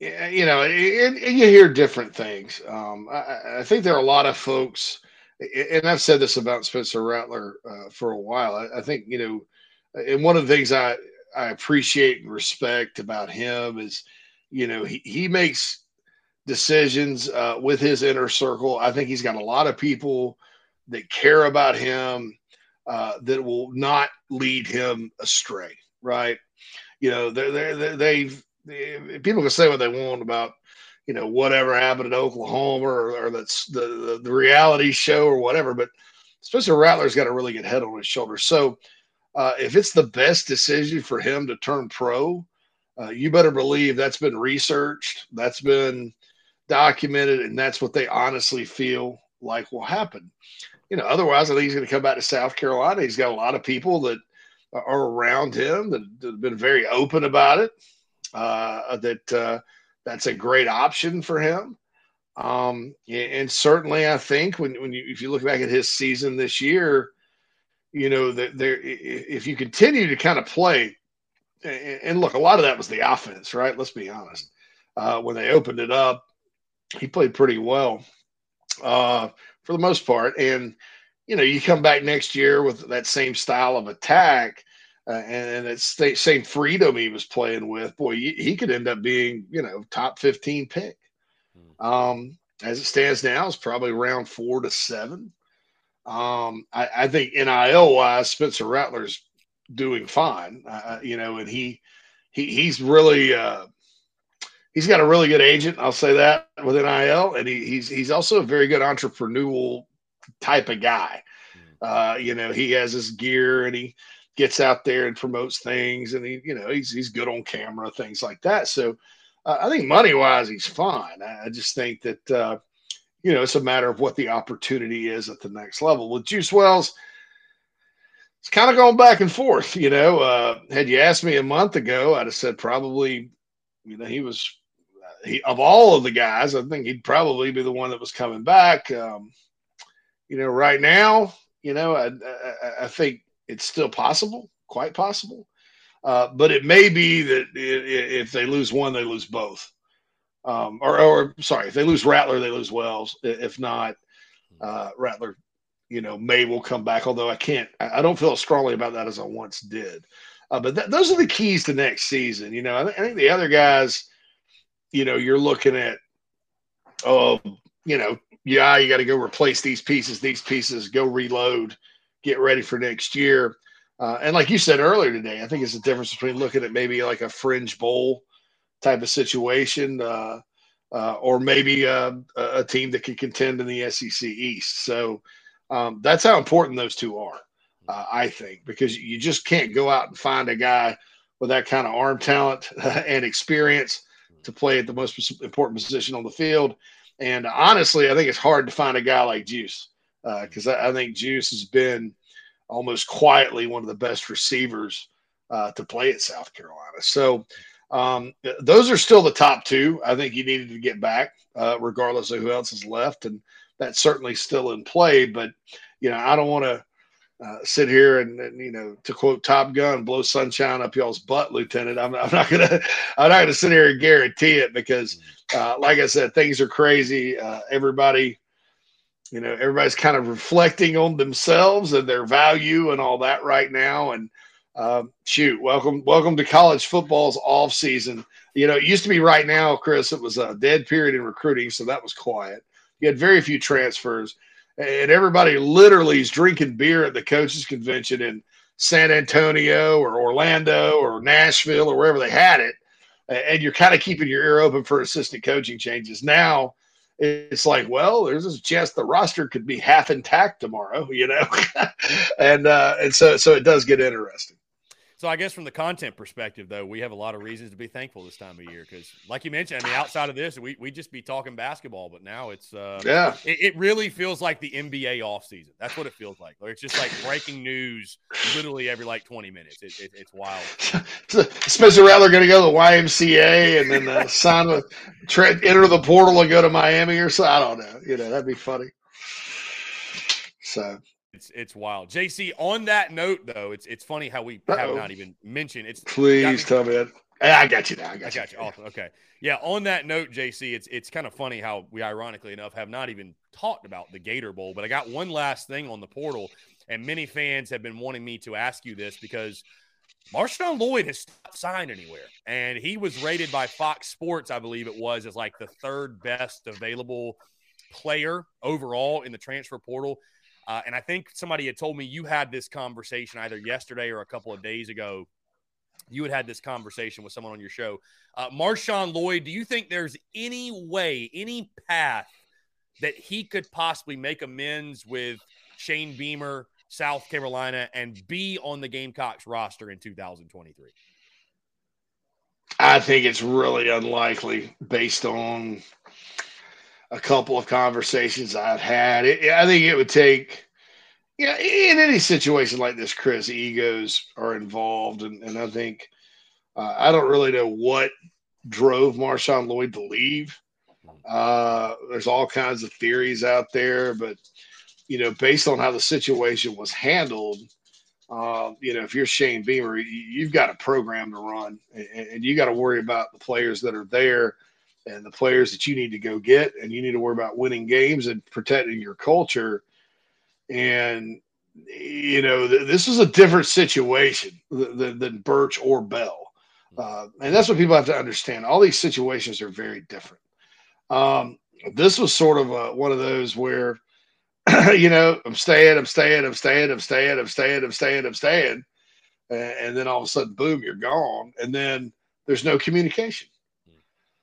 you know, you hear different things. Um, I, I, think there are a lot of folks, and I've said this about Spencer Rattler uh, for a while. I, I, think you know, and one of the things I I appreciate and respect about him is, you know, he he makes decisions uh, with his inner circle. I think he's got a lot of people that care about him uh, that will not lead him astray. Right? You know, they they they've people can say what they want about you know whatever happened in Oklahoma or, or that's the, the, the reality show or whatever, but Spencer Rattler's got a really good head on his shoulders. So uh, if it's the best decision for him to turn pro, uh, you better believe that's been researched, that's been documented, and that's what they honestly feel like will happen. You know, otherwise, I think he's going to come back to South Carolina. He's got a lot of people that are around him that, that have been very open about it. Uh, that uh, that's a great option for him. Um, and certainly, I think when when you if you look back at his season this year, you know that there if you continue to kind of play and look a lot of that was the offense right? Let's be honest. Uh, when they opened it up he played pretty well uh, for the most part. And you know you come back next year with that same style of attack uh, and, and it's the same freedom he was playing with boy he, he could end up being you know top 15 pick. Hmm. um, as it stands now it's probably around four to seven um, I, I, think NIL wise, Spencer Rattler's doing fine. Uh, you know, and he he he's really uh, he's got a really good agent. I'll say that with NIL, and he, he's he's also a very good entrepreneurial type of guy. Uh, you know, he has his gear and he gets out there and promotes things, and he you know he's he's good on camera, things like that. So uh, I think money wise, he's fine. I, I just think that uh, you know, it's a matter of what the opportunity is at the next level. With Juice Wells, it's kind of going back and forth. You know, uh, had you asked me a month ago, I'd have said probably, you know, he was he of all of the guys, I think he'd probably be the one that was coming back. Um, you know, right now, you know, I, I, I think it's still possible, quite possible. Uh, but it may be that if they lose one, they lose both um, or, or sorry, if they lose Rattler, they lose Wells. If not, uh, Rattler, you know, May will come back. Although I can't, I don't feel as strongly about that as I once did. Uh, but th- those are the keys to next season. You know, I, th- I, think the other guys, you know, you're looking at, oh, you know, yeah, you got to go replace these pieces, these pieces, go reload, get ready for next year. Uh, and like you said earlier today, I think it's the difference between looking at maybe like a fringe bowl type of situation, uh, uh, or maybe uh, a, a, team that can contend in the SEC East. So um, that's how important those two are, uh, I think, because you just can't go out and find a guy with that kind of arm talent and experience to play at the most important position on the field. And honestly, I think it's hard to find a guy like Juice because uh, I, I, think Juice has been almost quietly one of the best receivers uh, to play at South Carolina. So um, those are still the top two. I think you needed to get back, uh, regardless of who else is left, and that's certainly still in play. But you know, I don't want to uh, sit here and, and, you know, to quote Top Gun, blow sunshine up y'all's butt, Lieutenant. I'm, I'm not gonna, I'm not gonna sit here and guarantee it because, uh, like I said, things are crazy. Uh, everybody, you know, everybody's kind of reflecting on themselves and their value and all that right now, and Um, shoot, welcome, welcome to college football's off season. You know, it used to be right now, Chris. It was a dead period in recruiting, so that was quiet. You had very few transfers, and everybody literally is drinking beer at the coaches convention in San Antonio or Orlando or Nashville or wherever they had it. And you're kind of keeping your ear open for assistant coaching changes. Now it's like, well, there's a chance the roster could be half intact tomorrow, you know, and uh, and so so it does get interesting. So I guess from the content perspective, though, we have a lot of reasons to be thankful this time of year because, like you mentioned, I mean, outside of this, we we just be talking basketball, but now it's uh, yeah, it, it, really feels like the NBA offseason. That's what it feels like. It's just like breaking news, literally every like twenty minutes. It, it, it's wild. Spencer Rattler going to go to the YMCA and then uh, sign with tra- enter the portal and go to Miami or so. I don't know. You know, that'd be funny. So it's it's wild. JC, on that note though, it's it's funny how we Uh-oh. have not even mentioned it's please tell me that. I got you now. I got, I got you. you. Awesome. Okay. Yeah, on that note, JC, it's it's kind of funny how we ironically enough have not even talked about the Gator Bowl, but I got one last thing on the portal, and many fans have been wanting me to ask you this because Marshawn Lloyd has not signed anywhere, and he was rated by Fox Sports, I believe it was, as like the third best available player overall in the transfer portal. Uh, and I think somebody had told me you had this conversation either yesterday or a couple of days ago. You had had this conversation with someone on your show. Uh, Marshawn Lloyd, do you think there's any way, any path that he could possibly make amends with Shane Beamer, South Carolina, and be on the Gamecocks roster in 2023? I think it's really unlikely based on a couple of conversations I've had. It, I think it would take, yeah, in any situation like this, Chris, egos are involved, and, and I think uh, I don't really know what drove Marshawn Lloyd to leave. Uh, there's all kinds of theories out there, but you know, based on how the situation was handled, uh, you know, if you're Shane Beamer, you, have got a program to run, and, and you got to worry about the players that are there and the players that you need to go get, and you need to worry about winning games and protecting your culture. And you know, th- this is a different situation than, than Burch or Bell, uh, and that's what people have to understand. All these situations are very different. Um, this was sort of a, one of those where, you know, I'm staying, I'm staying, I'm staying, I'm staying, I'm staying, I'm staying, I'm staying, and, and then all of a sudden, boom, you're gone, and then there's no communication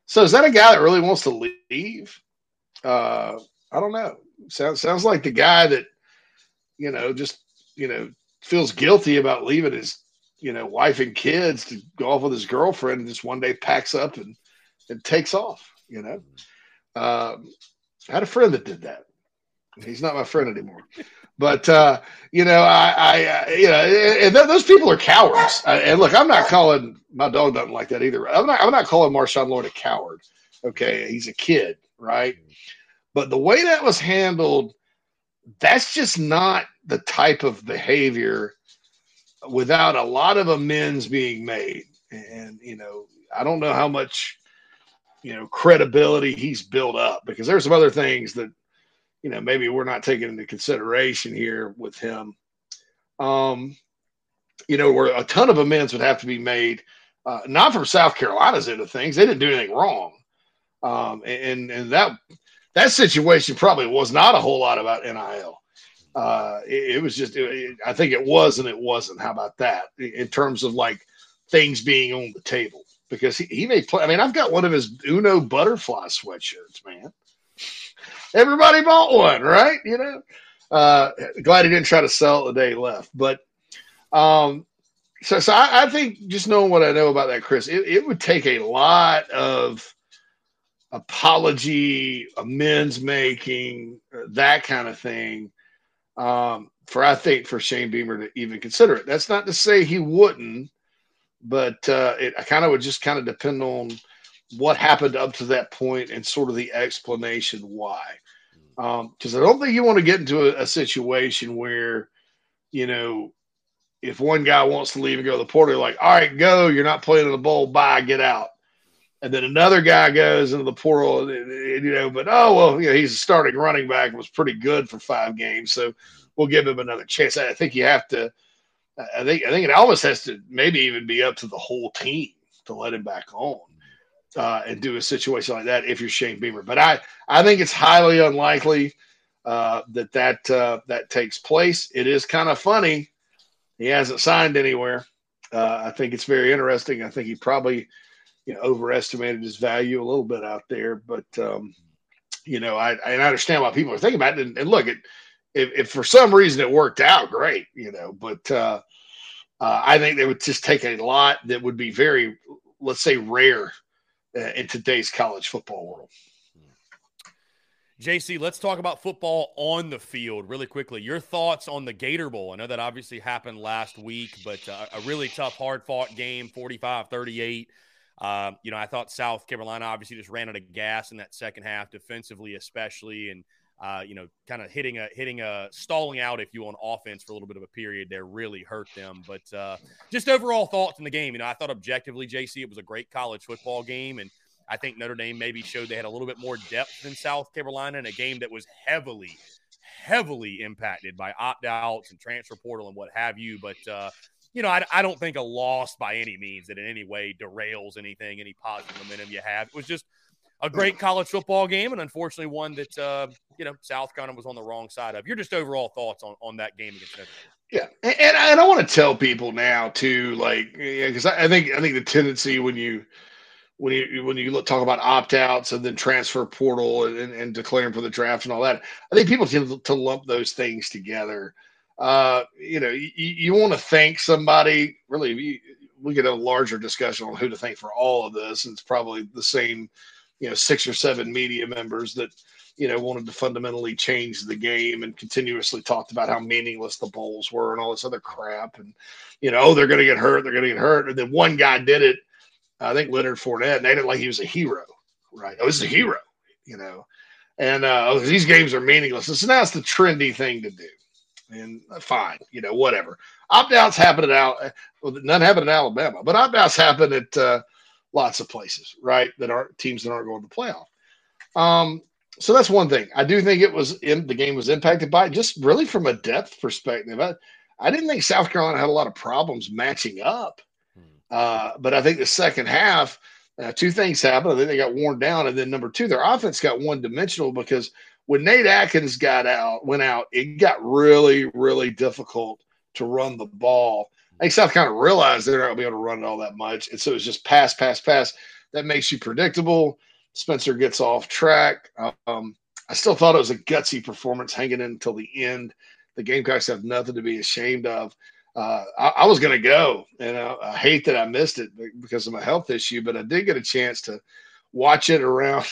so is that a guy that really wants to leave? Uh, I don't know. Sounds sounds like the guy that you know just you know feels guilty about leaving his you know wife and kids to go off with his girlfriend and just one day packs up and and takes off. You know, um, I had a friend that did that. He's not my friend anymore. But uh, you know, I, I uh, you know, and th- those people are cowards. Uh, and look, I'm not calling my dog doesn't like that either. I'm not. I'm not calling Marshawn Lloyd a coward. Okay, he's a kid, right? But the way that was handled, that's just not the type of behavior without a lot of amends being made. And you know, I don't know how much you know credibility he's built up because there's some other things that you know, maybe we're not taking into consideration here with him. Um, you know, where a ton of amends would have to be made, uh, not from South Carolina's end of things. They didn't do anything wrong. Um, and, and that, that situation probably was not a whole lot about NIL. Uh, it, it, was just, it, I think it was and it wasn't. How about that in terms of like things being on the table? Because he, he may play. I mean, I've got one of his Uno butterfly sweatshirts, man everybody bought one, right? You know, uh, glad he didn't try to sell it the day left. But um, so, so I, I, think just knowing what I know about that, Chris, it, it would take a lot of apology, amends making, that kind of thing. Um, for I think for Shane Beamer to even consider it. That's not to say he wouldn't, but uh, it kind of would just kind of depend on what happened up to that point and sort of the explanation why. Because um, I don't think you want to get into a, a, situation where, you know, if one guy wants to leave and go to the portal, like, all right, go, you're not playing in the bowl, bye, get out. And then another guy goes into the portal, and, and, you know, but oh, well, you know, he's a starting running back, was pretty good for five games. So we'll give him another chance. I think you have to I think I think it almost has to maybe even be up to the whole team to let him back on uh, and do a situation like that if you're Shane Beamer. But I I think it's highly unlikely uh, that that uh, that takes place. It is kind of funny. He hasn't signed anywhere. Uh, I think it's very interesting. I think he probably you know overestimated his value a little bit out there, but um, you know I, I understand why people are thinking about it. And, and look, it, if, if, for some reason it worked out, great, you know. But uh, uh, I think they would just take a lot that would be very, let's say, rare in today's college football world. JC, let's talk about football on the field really quickly. Your thoughts on the Gator Bowl? I know that obviously happened last week, but uh, a really tough, hard fought game, 45 38. Uh, you know, I thought South Carolina obviously just ran out of gas in that second half, defensively, especially. And uh, you know, kind of hitting a hitting a stalling out, if you on offense for a little bit of a period there really hurt them. But uh, just overall thoughts in the game. You know, I thought objectively, JC, it was a great college football game, and I think Notre Dame maybe showed they had a little bit more depth than South Carolina in a game that was heavily, heavily impacted by opt outs and transfer portal and what have you. But uh, you know, I, I, don't think a loss by any means that in any way derails anything, any positive momentum you have. It was just a great college football game, and unfortunately, one that uh, you know South Carolina was on the wrong side of. Your just overall thoughts on, on that game against Notre Dame? Yeah, and, and, and I want to tell people now too, like, because I, I think I think the tendency when you when you when you look, talk about opt outs and then transfer portal and, and, declaring for the draft and all that, I think people tend to lump those things together. Uh, you know, you, you want to thank somebody. Really, we get a larger discussion on who to thank for all of this. And it's probably the same you know six or seven media members that you know wanted to fundamentally change the game and continuously talked about how meaningless the bowls were and all this other crap. And you know oh, they're going to get hurt they're going to get hurt. And then one guy did it I think Leonard Fournette made it like he was a hero right? Oh he's a hero you know? And uh, oh, these games are meaningless. And so now it's the trendy thing to do. And uh, fine you know whatever. Opt outs happen at Al- well, none happen in Alabama but opt outs happen at uh, lots of places, right? That aren't teams that aren't going to playoff. Um, so that's one thing. I do think it was in the game was impacted by just really from a depth perspective. I, I didn't think South Carolina had a lot of problems matching up, hmm. uh, but I think the second half, uh, two things happened. I think they got worn down, and then number two, their offense got one dimensional because when Nate Adkins got out, went out, it got really, really difficult to run the ball. I think South kind of realized they're not going to be able to run it all that much. And so it's just pass, pass, pass. That makes you predictable. Spencer gets off track. Um, I still thought it was a gutsy performance hanging in until the end. The Gamecocks have nothing to be ashamed of. Uh, I, I, was going to go, and I, I, hate that I missed it because of my health issue, but I did get a chance to watch it around.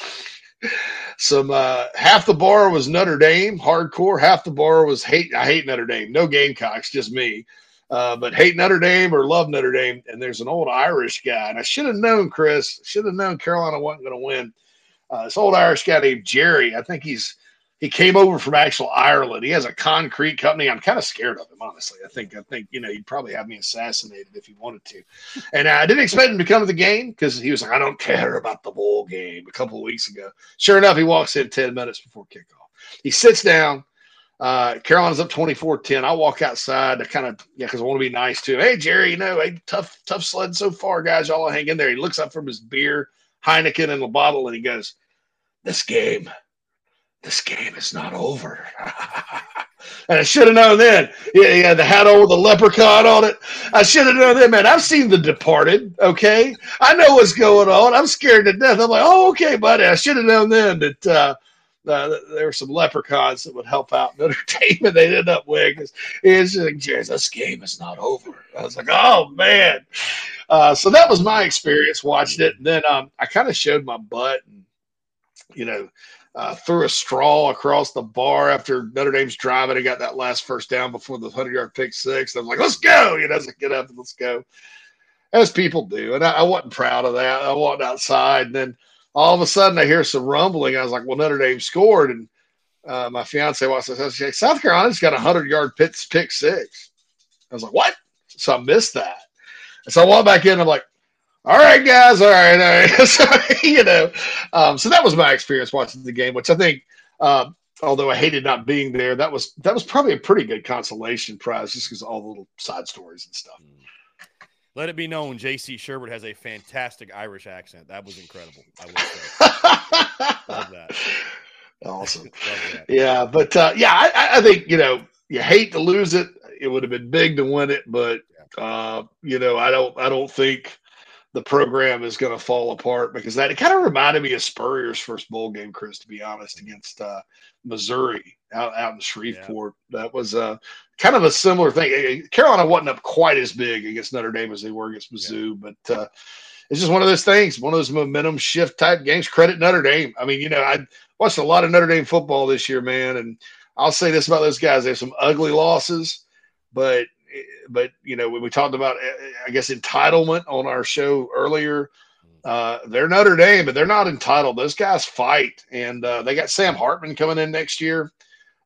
some uh, half the bar was Notre Dame hardcore, half the bar was hate. I hate Notre Dame. No Gamecocks, just me. Uh, but hate Notre Dame or love Notre Dame. And there's an old Irish guy, and I should have known, Chris, should have known Carolina wasn't going to win. Uh, this old Irish guy named Jerry, I think he's he came over from actual Ireland. He has a concrete company. I'm kind of scared of him, honestly. I think I think you know he'd probably have me assassinated if he wanted to. And I didn't expect him to come to the game because he was like, I don't care about the bowl game a couple of weeks ago. Sure enough, he walks in 10 minutes before kickoff. He sits down uh, Carolina's up 24-10. I walk outside to kind of, yeah, because I want to be nice to him. Hey, Jerry, you know, hey, tough, tough sled so far, guys. Y'all hang in there. He looks up from his beer, Heineken in the bottle, and he goes, This game, this game is not over. and I should have known then. Yeah, yeah, the hat on with the leprechaun on it. I should have known then, man. I've seen The Departed, okay? I know what's going on. I'm scared to death. I'm like, oh, okay, buddy. I should have known then that uh, uh, there were some leprechauns that would help out Notre Dame, and they ended up winning. It's just like, this game is not over. I was like, oh man. Uh, so that was my experience watching it. And then um, I kind of showed my butt and, you know, uh, threw a straw across the bar after Notre Dame's driving and I got that last first down before the 100 yard pick six. I was like, let's go. You know, like, get up and let's go. As people do. And I, I wasn't proud of that. I walked outside and then all of a sudden I hear some rumbling. I was like, well, Notre Dame scored. And uh, my fiance and says, South Carolina's got a 100 yard pick, pick six. I was like, what? So I missed that. And so I walk back in. I'm like, all right, guys. All right. All right. so, you know, um, so that was my experience watching the game, which I think um, although I hated not being there, that was that was probably a pretty good consolation prize just because all the little side stories and stuff. Let it be known, J.C. Shurburtt has a fantastic Irish accent. That was incredible. I will say. Love that. Awesome. Love that. Yeah, but uh, yeah, I, I think you know you hate to lose it. It would have been big to win it, but uh, you know I don't I don't think the program is going to fall apart because that it kind of reminded me of Spurrier's first bowl game, Chris. To be honest, against uh, Missouri out out in Shreveport, that was uh, kind of a similar thing. Carolina wasn't up quite as big against Notre Dame as they were against Mizzou, but uh, it's just one of those things, one of those momentum shift type games. Credit Notre Dame. I mean, you know, I watched a lot of Notre Dame football this year, man, and I'll say this about those guys: they have some ugly losses, but but you know when we talked about I guess entitlement on our show earlier, uh, they're Notre Dame, but they're not entitled. Those guys fight, and uh, they got Sam Hartman coming in next year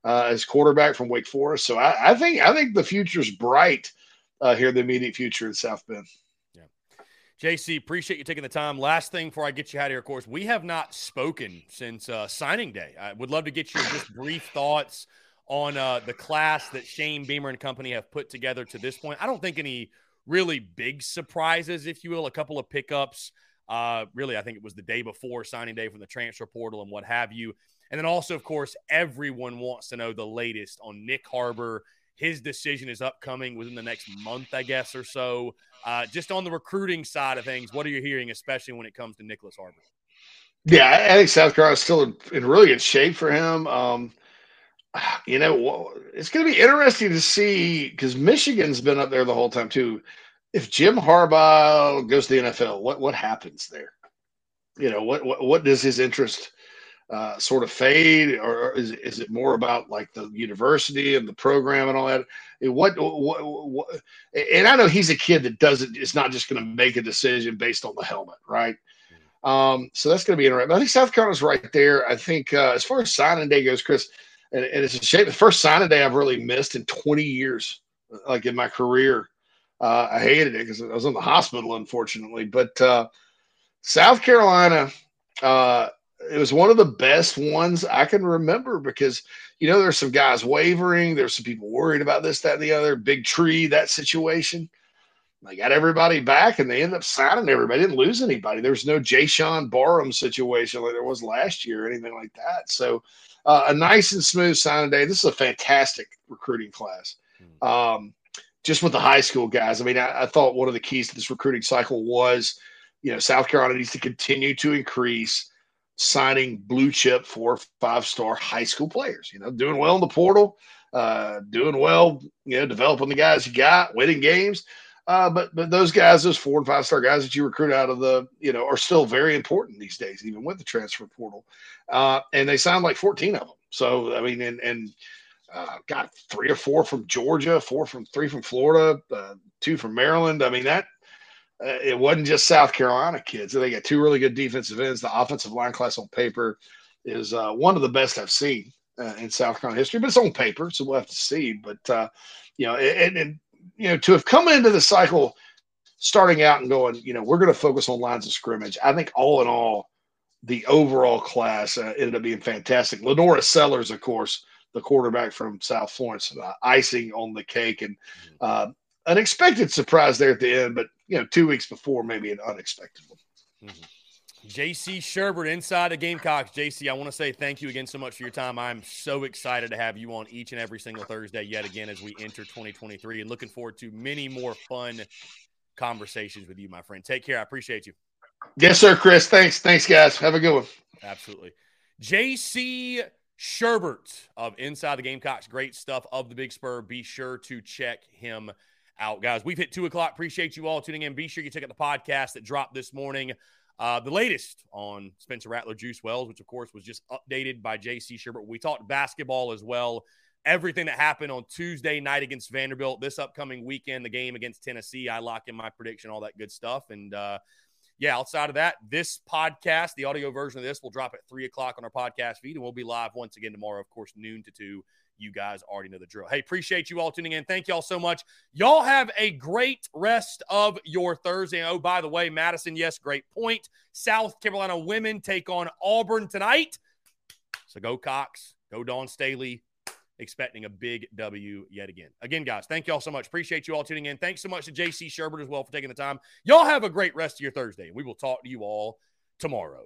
uh, as quarterback from Wake Forest. So I, I think I think the future's bright uh, here, the immediate future in South Bend. Yeah, JC, appreciate you taking the time. Last thing before I get you out of here, of course, we have not spoken since uh, signing day. I would love to get your just brief thoughts on uh, the class that Shane Beamer and company have put together to this point. I don't think any really big surprises, if you will, a couple of pickups. Uh, really, I think it was the day before signing day from the transfer portal and what have you. And then also, of course, everyone wants to know the latest on Nyck Harbor his decision is upcoming within the next month, I guess, or so. Uh, just on the recruiting side of things, what are you hearing, especially when it comes to Nyckoles Harbor? Yeah, I think South Carolina is still in really good shape for him. Um, you know, it's going to be interesting to see because Michigan's been up there the whole time too. If Jim Harbaugh goes to the NFL, what what happens there? You know, what what, what does his interest uh, sort of fade, or is, is it more about like the university and the program and all that? What, what, what and I know he's a kid that doesn't It's not just going to make a decision based on the helmet, right? Um, so that's going to be interesting. I think South Carolina's right there. I think uh, as far as signing day goes, Chris, and, and, it's a shame. The first signing day I've really missed in 20 years, like in my career. Uh, I hated it because I was in the hospital, unfortunately. But uh, South Carolina, uh, it was one of the best ones I can remember because you know there's some guys wavering, there's some people worried about this, that, and the other. Big tree, that situation. They got everybody back, and they ended up signing everybody. They didn't lose anybody. There was no Jaishawn Barham situation like there was last year or anything like that. So uh, a nice and smooth signing day. This is a fantastic recruiting class. Hmm. Um, just with the high school guys. I mean, I, I thought one of the keys to this recruiting cycle was, you know, South Carolina needs to continue to increase signing blue chip four five star high school players. You know, doing well in the portal, uh, doing well. You know, developing the guys you got, winning games. Uh, but but those guys, those four and five star guys that you recruit out of the, you know, are still very important these days, even with the transfer portal. Uh, and they signed like 14 of them. So I mean, and and uh, got three or four from Georgia, four from three from Florida, uh, two from Maryland. I mean that uh, it wasn't just South Carolina kids. They got two really good defensive ends. The offensive line class on paper is uh, one of the best I've seen uh, in South Carolina history, but it's on paper, so we'll have to see. But uh, you know, and, and you know, to have come into the cycle starting out and going, you know, we're going to focus on lines of scrimmage. I think all in all, the overall class uh, ended up being fantastic. LaNorris Sellers, of course, the quarterback from South Florence, uh, icing on the cake, and uh, an expected surprise there at the end, but you know, two weeks before, maybe an unexpected one. Mm-hmm. JC Shurburtt inside the Gamecocks. JC, I want to say thank you again so much for your time. I'm so excited to have you on each and every single Thursday yet again as we enter 2023 and looking forward to many more fun conversations with you, my friend. Take care. I appreciate you. Yes, sir, Chris. Thanks. Thanks, guys. Have a good one. Absolutely. JC Shurburtt of Inside the Gamecocks. Great stuff of the Big Spur. Be sure to check him out, guys. We've hit two o'clock. Appreciate you all tuning in. Be sure you check out the podcast that dropped this morning. Uh, the latest on Spencer Rattler Juice Wells, which of course was just updated by JC Shurburtt. We talked basketball as well. Everything that happened on Tuesday night against Vanderbilt, this upcoming weekend, the game against Tennessee, I lock in my prediction, all that good stuff. And uh, yeah, outside of that, this podcast, the audio version of this, will drop at three o'clock on our podcast feed, and we'll be live once again tomorrow, of course, noon to two you guys already know the drill. Hey, appreciate you all tuning in. Thank y'all so much. Y'all have a great rest of your Thursday. Oh, by the way, Madison, yes, great point. South Carolina women take on Auburn tonight. So go Cox. Go Dawn Staley, expecting a big W yet again. Again, guys, thank y'all so much. Appreciate you all tuning in. Thanks so much to JC Shurburtt as well for taking the time. Y'all have a great rest of your Thursday. We will talk to you all tomorrow.